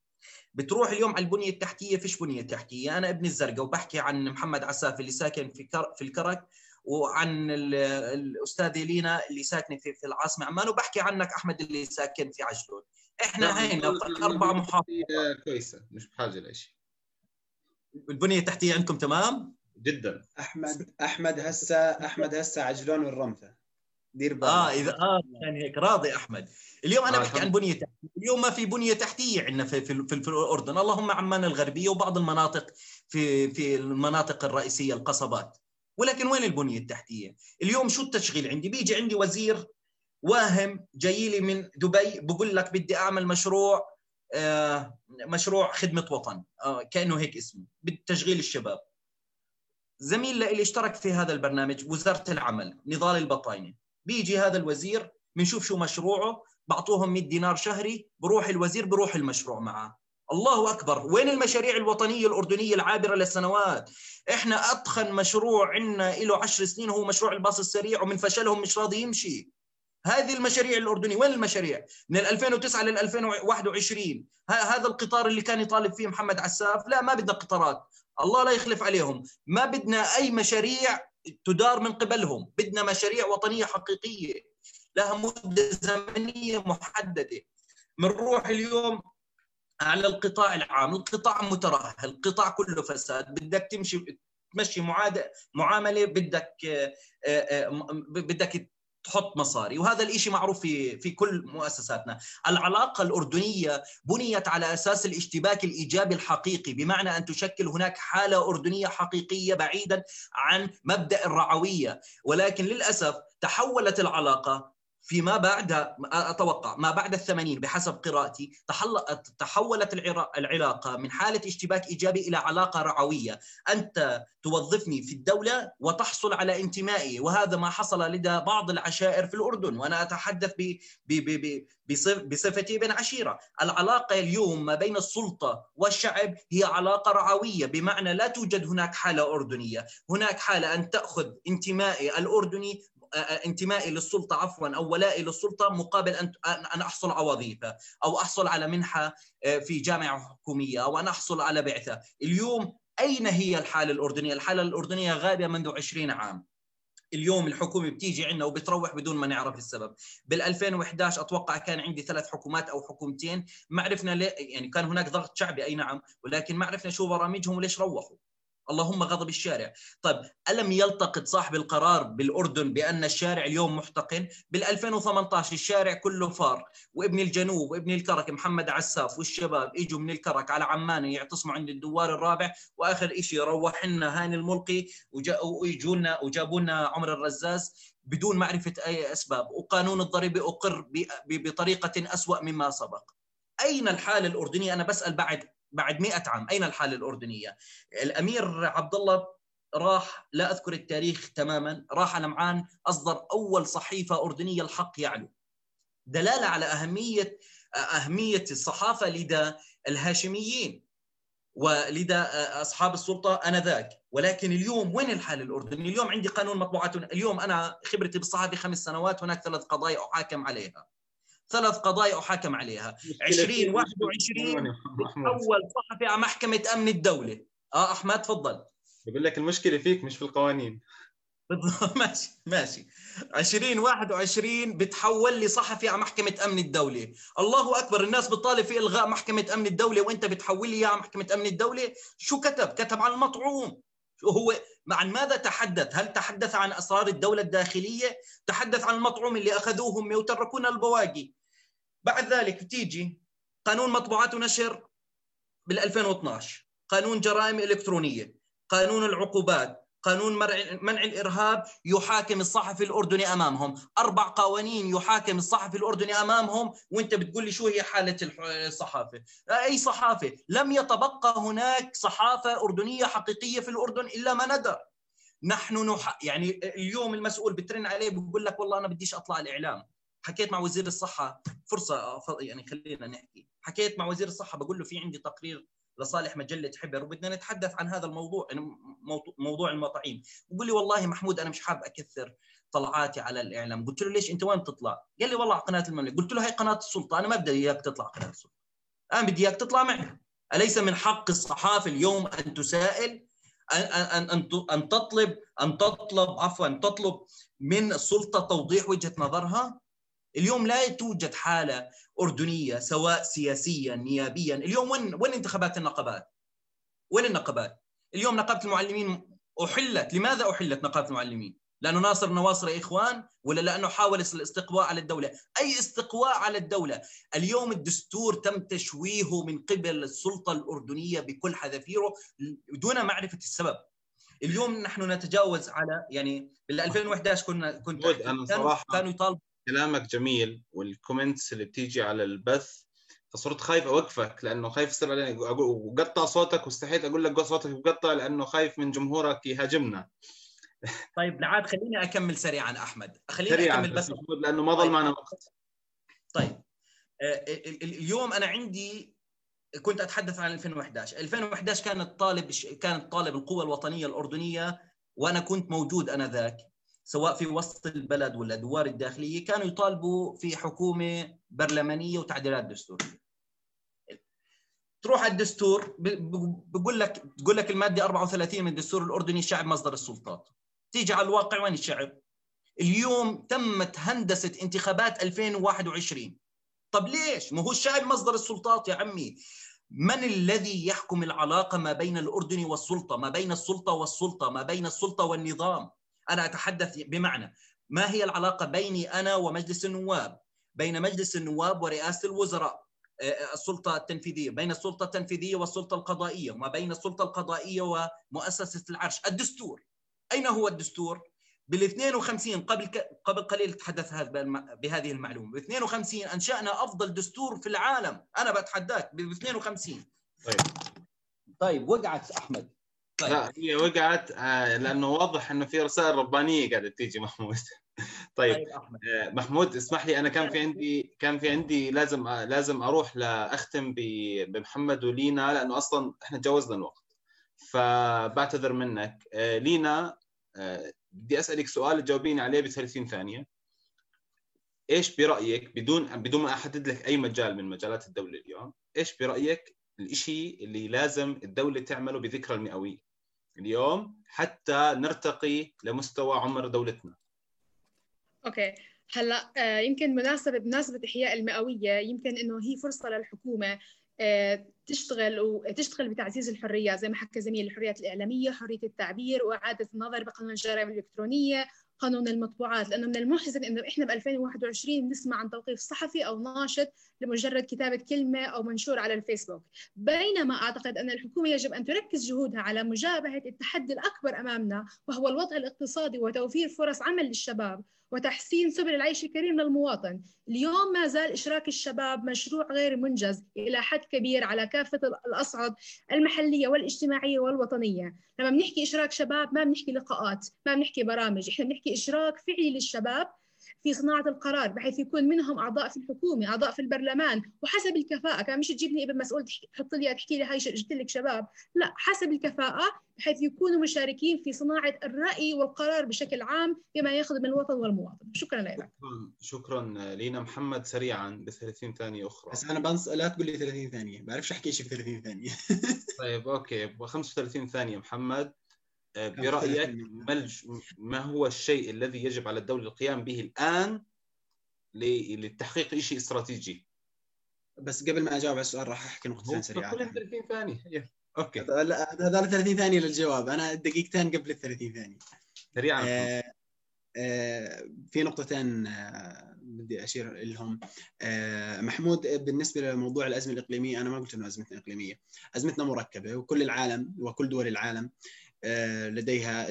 بتروح اليوم على البنية التحتية فيش بنية تحتية. أنا ابن الزرقاء وبحكي عن محمد عساف اللي ساكن في في الكرك وعن الاستاذه لينا اللي ساكنه في, في العاصمة عمان وبحكي عنك أحمد اللي ساكن في عجلون. إحنا هينا أربع محافظات. كويسة مش بحاجة لشيء البنية التحتية عندكم تمام؟ جدا. أحمد أحمد هسه أحمد هسه عجلون والرمثة. دير بالك آه اذا آه يعني هيك راضي أحمد. اليوم أنا آه بحكي عن بنية تحتية. اليوم ما في بنية تحتية عندنا في, في, في, في الأردن. اللهم عمان الغربية وبعض المناطق في في المناطق الرئيسية القصبات. ولكن وين البنية التحتية؟ اليوم شو التشغيل عندي؟ بيجي عندي وزير واهم جاي لي من دبي بقول لك بدي أعمل مشروع آه مشروع خدمة وطن. آه كأنه هيك اسمه. بتشغيل الشباب. زميل لي اشترك في هذا البرنامج وزارة العمل نضال البطاينة. بيجي هذا الوزير بنشوف شو مشروعه بعطوهم 100 دينار شهري بروح الوزير بروح المشروع معاه. الله أكبر. وين المشاريع الوطنية الأردنية العابرة للسنوات؟ إحنا أتخن مشروع عندنا له 10 سنين هو مشروع الباص السريع ومن فشلهم مش راضي يمشي. هذه المشاريع الأردنية وين المشاريع؟ من 2009 لل 2021 هذا القطار اللي كان يطالب فيه محمد عساف لا ما بدنا قطارات. الله لا يخلف عليهم. ما بدنا أي مشاريع تدار من قبلهم. بدنا مشاريع وطنية حقيقية لها مدة زمنية محددة. بنروح اليوم على القطاع العام. القطاع مترهل القطاع كله فساد. بدك تمشي تمشي معاملة بدك بدك تحط مصاري. وهذا الإشي معروف في في كل مؤسساتنا. العلاقة الأردنية بنيت على أساس الاشتباك الإيجابي الحقيقي بمعنى أن تشكل هناك حالة أردنية حقيقية بعيدا عن مبدأ الرعوية. ولكن للأسف تحولت العلاقة فيما بعد أتوقع ما بعد الثمانين بحسب قراءتي تحولت العلاقة من حالة اشتباك إيجابي إلى علاقة رعوية، أنت توظفني في الدولة وتحصل على انتمائي وهذا ما حصل لدى بعض العشائر في الأردن وأنا أتحدث بصفتي بن عشيرة، العلاقة اليوم ما بين السلطة والشعب هي علاقة رعوية بمعنى لا توجد هناك حالة أردنية، هناك حالة أن تأخذ انتمائي الأردني انتمائي للسلطة عفوا أو ولائي للسلطة مقابل أن أن أحصل على وظيفه أو أحصل على منحة في جامعة حكومية أو أن أحصل على بعثة، اليوم أين هي الحالة الأردنية؟ الحالة الأردنية غابه منذ 20 عام. اليوم الحكومة بتيجي عندنا وبتروح بدون ما نعرف السبب بال 2011 أتوقع كان عندي ثلاث حكومات أو حكومتين ما عرفنا ليه يعني كان هناك ضغط شعبي أي نعم ولكن ما عرفنا شو برامجهم وليش روحوا اللهم غضب الشارع. طيب ألم يلتقط صاحب القرار بالأردن بأن الشارع اليوم محتقن؟ بال 2018 الشارع كله فار وابن الجنوب وابن الكرك محمد عساف والشباب اجوا من الكرك على عمان يعتصموا عند الدوار الرابع وآخر شيء روح لنا هاني الملقي ويجوا لنا وجابوا لنا عمر الرزاز بدون معرفة أي أسباب وقانون الضريبة أقر بطريقة أسوأ مما سبق. أين الحاله الاردنيه أنا بسأل بعد بعد 100 عام. أين الحالة الأردنية؟ الأمير عبد الله راح لا أذكر التاريخ تماما راح لمعان أصدر أول صحيفة أردنية الحق يعلو. دلالة على أهمية أهمية الصحافة لدى الهاشميين ولدى أصحاب السلطة آنذاك. ولكن اليوم وين الحالة الأردنية؟ اليوم عندي قانون مطبوعات اليوم أنا خبرتي بالصحافة خمس سنوات هناك ثلاث قضايا أحاكم عليها. ثلاث قضايا أحاكم عليها. 2021 أول صحفي على محكمة أمن الدولة. آه أحمد تفضل. بقول لك المشكلة فيك مش في القوانين. بالضبط. ماشي ماشي. 2021 بتحول لي صحفي على محكمة أمن الدولة. الله أكبر الناس بتطالب في إلغاء محكمة أمن الدولة وأنت بتحول لي على محكمة أمن الدولة؟ شو كتب؟ كتب عن المطعوم. هو عن ماذا تحدث؟ هل تحدث عن أسرار الدولة الداخلية؟ تحدث عن المطعوم اللي اخذوه هم وتركونا البواقي. بعد ذلك تيجي قانون مطبوعات ونشر بال 2012 قانون جرائم إلكترونية قانون العقوبات قانون منع الإرهاب يحاكم الصحفي الأردني أمامهم. أربع قوانين يحاكم الصحفي الأردني أمامهم وأنت بتقول لي شو هي حالة الصحافة؟ أي صحافة؟ لم يتبقى هناك صحافة أردنية حقيقية في الأردن إلا ما ندر. نحن نح... يعني اليوم المسؤول بترن عليه بقول لك والله أنا بديش أطلع الإعلام. حكيت مع وزير الصحة فرصة يعني خلينا نحكي. حكيت مع وزير الصحة بقول له في عندي تقرير لصالح مجلة حبر. وبدنا نتحدث عن هذا الموضوع يعني موضوع المطاعيم. بقول لي والله محمود أنا مش حاب أكثر طلعاتي على الإعلام. قلت له ليش أنت وين بتطلع؟ قال لي والله على قناة المملكة. قلت له هي قناة السلطة أنا ما بدي إياك تطلع قناة السلطة. أنا بدي إياك تطلع معي. أليس من حق الصحافة اليوم أن تسائل؟ ان ان أن تطلب أن تطلب عفوا تطلب من السلطة توضيح وجهة نظرها؟ اليوم لا توجد حالة أردنية سواء سياسيا نيابيا. اليوم وين وين انتخابات النقابات؟ وين النقابات؟ اليوم نقابة المعلمين أحلت. لماذا أحلت نقابة المعلمين؟ لأنه ناصر نواصر إخوان ولا لأنه حاول الاستقواء على الدولة؟ أي استقواء على الدولة؟ اليوم الدستور تم تشويهه من قبل السلطة الأردنية بكل حذافيره دون معرفة السبب. اليوم نحن نتجاوز على يعني بال 2011 كنا كنت أنا صراحة كانوا يطالبوا كلامك جميل والكومنتس اللي بتيجي على البث فصرت خايف أوقفك لأنه خايف يصير علينا. وقطع صوتك واستحيت أقول لك صوتك مقطع لأنه خايف من جمهورك يهاجمنا. طيب نعاد خليني أكمل سريعا أحمد. خليني سريعا أكمل بس لأنه ما ضل طيب. معنا وقت. طيب. آه، اليوم أنا عندي كنت أتحدث عن 2011 2011 كانت طالب كانت طالب القوى الوطنية الأردنية وأنا كنت موجود آنذاك. سواء في وسط البلد ولا الادوار الداخلية كانوا يطالبوا في حكومة برلمانية وتعديلات دستورية. تروح على الدستور بقول لك تقول لك المادة 34 من الدستور الأردني الشعب مصدر السلطات. تيجي على الواقع وين الشعب؟ اليوم تمت هندسة انتخابات 2021 طب ليش؟ ما هو الشعب مصدر السلطات يا عمي. من الذي يحكم العلاقة ما بين الاردن والسلطة؟ ما بين السلطة والسلطة ما بين السلطة والنظام. أنا أتحدث بمعنى ما هي العلاقة بيني أنا ومجلس النواب؟ بين مجلس النواب ورئاسة الوزراء آه، آه، السلطة التنفيذية بين السلطة التنفيذية والسلطة القضائية وما بين السلطة القضائية ومؤسسة العرش. الدستور أين هو الدستور؟ بال 52 قبل قبل قليل تحدث بهذه المعلومة. ب 52 أنشأنا أفضل دستور في العالم. أنا بتحداك ب 52 طيب. طيب وقعت أحمد. طيب. لا هي وقعت آه، لأنه واضح إنه في رسائل ربانية قاعدة تيجي محمود. طيب, طيب آه، محمود اسمح لي أنا كان في عندي كان في عندي لازم آه، لازم أروح لأختم بمحمد ولينا لأنه أصلا إحنا تجاوزنا الوقت. فبعتذر منك. لينا بدي أسألك سؤال تجاوبيني عليه ب 30 ثانية. إيش برأيك بدون بدون ما أحدد لك أي مجال من مجالات الدولة اليوم إيش برأيك الشيء اللي لازم الدولة تعمله بذكرى المئوية. اليوم حتى نرتقي لمستوى عمر دولتنا. أوكي. هلأ آه، يمكن مناسبه بمناسبة إحياء المئوية يمكن إنه هي فرصة للحكومة آه، تشتغل وتشتغل بتعزيز الحريات زي ما حكى زميل الحريات الإعلامية حرية التعبير وإعادة النظر بقانون الجرائم الإلكترونية قانون المطبوعات لأنه من المحزن إنه إحنا ب 2021 نسمع عن توقيف صحفي أو ناشط لمجرد كتابة كلمة أو منشور على الفيسبوك. بينما أعتقد أن الحكومة يجب أن تركز جهودها على مجابهة التحدي الأكبر أمامنا وهو الوضع الاقتصادي وتوفير فرص عمل للشباب. وتحسين سبل العيش الكريم للمواطن. اليوم ما زال إشراك الشباب مشروع غير منجز إلى حد كبير على كافة الأصعد المحلية والاجتماعية والوطنية. لما بنحكي إشراك شباب ما بنحكي لقاءات ما بنحكي برامج. إحنا بنحكي إشراك فعلي للشباب في صناعة القرار بحيث يكون منهم أعضاء في الحكومة أعضاء في البرلمان وحسب الكفاءة كان مش تجيبني ابن مسؤول تحط لي تحكي لي هاي جبت لك شباب. لا حسب الكفاءة بحيث يكونوا مشاركين في صناعة الرأي والقرار بشكل عام بما يخدم الوطن والمواطن. شكرا لك. شكرا شكرا لينا محمد سريعا ب 30 ثانية أخرى. بس أنا بنص لا تقول لي 30 ثانية بعرفش أحكي شيء في 30 ثانية. طيب أوكي ب 35 ثانية محمد. آه، برأيك ما هو الشيء الذي يجب على الدولة القيام به الآن لتحقيق شيء استراتيجي؟ بس قبل ما أجاوب على السؤال راح أحكي نقطتين سريعة. 30 ثانية. أوكي. هذول 30 ثانية للجواب. أنا دقيقتين قبل ال 30 ثانية. سريعا. آه آه في نقطتين آه بدي أشير لهم. آه محمود بالنسبة لموضوع الأزمة الإقليمية أنا ما قلت إنه أزمتنا إقليمية. أزمتنا مركبة وكل العالم وكل دول العالم. لديها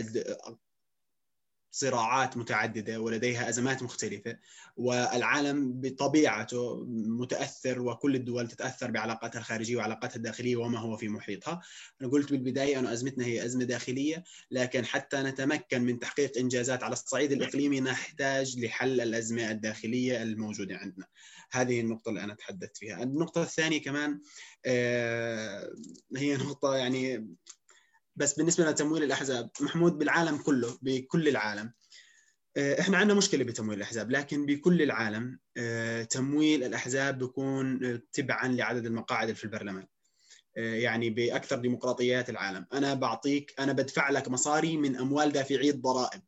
صراعات متعددة ولديها أزمات مختلفة والعالم بطبيعته متأثر وكل الدول تتأثر بعلاقاتها الخارجية وعلاقاتها الداخلية وما هو في محيطها. أنا قلت بالبداية أنه أزمتنا هي أزمة داخلية لكن حتى نتمكن من تحقيق إنجازات على الصعيد الإقليمي نحتاج لحل الأزمة الداخلية الموجودة عندنا. هذه النقطة اللي أنا تحدثت فيها. النقطة الثانية كمان آه، هي نقطة يعني بس بالنسبة لتمويل الأحزاب محمود بالعالم كله بكل العالم آه، إحنا عندنا مشكلة بتمويل الأحزاب لكن بكل العالم آه، تمويل الأحزاب بيكون تبعا لعدد المقاعد في البرلمان. آه، يعني بأكثر ديمقراطيات العالم. أنا بعطيك أنا بدفع لك مصاري من أموال دافعي الضرائب.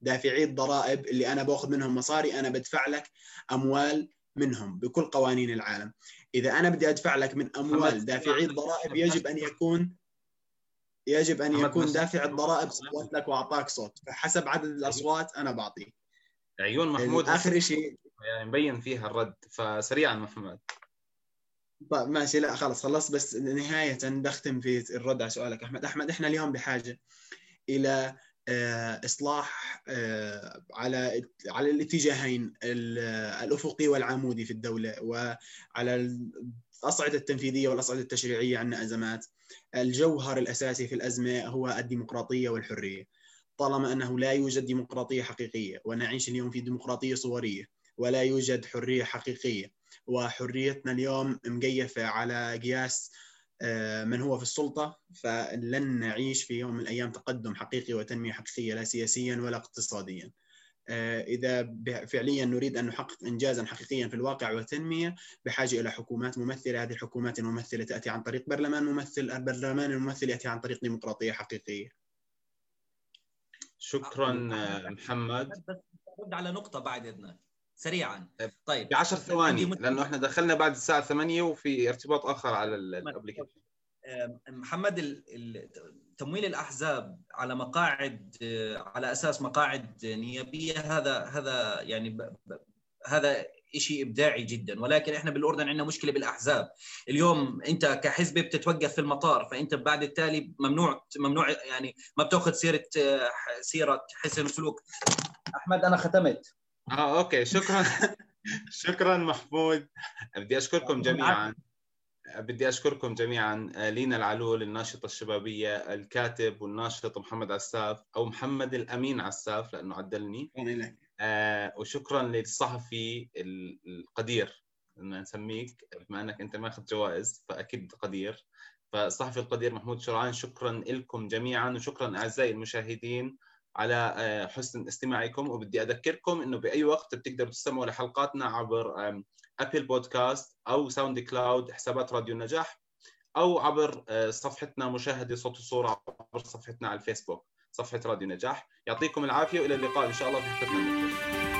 دافعي الضرائب اللي أنا بأخذ منهم مصاري أنا بدفع لك أموال منهم بكل قوانين العالم. إذا أنا بدي أدفع لك من أموال دافعي الضرائب يجب أن يكون يجب أن يكون دافع الضرائب صوت لك وأعطاك صوت. فحسب عدد الأصوات أنا بعطيه. عيون محمود. آخر شيء. يعني مبين فيها الرد. فسريعا محمد. طيب ماشي. لا خلص خلص بس نهاية بختم في الرد على سؤالك. أحمد أحمد إحنا اليوم بحاجة إلى آه، إصلاح آه، على على الاتجاهين الأفقي والعمودي في الدولة وعلى الأصعدة التنفيذية والأصعدة التشريعية عندنا أزمات. الجوهر الأساسي في الأزمة هو الديمقراطية والحرية. طالما أنه لا يوجد ديمقراطية حقيقية ونعيش اليوم في ديمقراطية صورية ولا يوجد حرية حقيقية. وحريتنا اليوم مقيفة على قياس آه، من هو في السلطة. فلن نعيش في يوم من الأيام تقدم حقيقي وتنمية حقيقية لا سياسيا ولا اقتصاديا. آه، إذا فعليا نريد أن نحقق انجازا حقيقيا في الواقع وتنميه بحاجة إلى حكومات ممثلة، هذه الحكومات الممثلة تأتي عن طريق برلمان ممثل، البرلمان الممثل يأتي عن طريق ديمقراطية حقيقية. شكرا محمد. بس أرد على نقطة بعد إذنك سريعا. طيب. ب 10 ثواني لأنه إحنا دخلنا بعد الساعة 8 وفي ارتباط آخر على الابلكيشن محمد تمويل الأحزاب على مقاعد على أساس مقاعد نيابية هذا هذا يعني هذا شيء إبداعي جدا. ولكن إحنا بالأردن عندنا مشكلة بالأحزاب. اليوم أنت كحزب بتتوقف في المطار فأنت بعد التالي ممنوع ممنوع يعني ما بتأخذ سيرة سيرة حسن سلوك أحمد أنا ختمت. آه أوكي. شكرا. شكرا محمود. بدي أشكركم جميعا. بدي أشكركم جميعا آه، لينا العلول الناشطة الشبابية الكاتب والناشط محمد عساف أو محمد الأمين عساف لأنه عدلني. آه وشكرا للصحفي القدير ان نسميك بما أنك أنت ماخذ جوائز فأكيد قدير. فالصحفي القدير محمود شرعان شكرا لكم جميعا وشكرا أعزائي المشاهدين على آه، حسن استماعكم. وبدي أذكركم إنه بأي وقت بتقدروا تستمعوا لحلقاتنا عبر Apple Podcast أو SoundCloud حسابات راديو النجاح أو عبر آه، صفحتنا مشاهدة صوت وصورة عبر صفحتنا على الفيسبوك صفحة راديو نجاح يعطيكم العافية وإلى اللقاء إن شاء الله في حلقتنا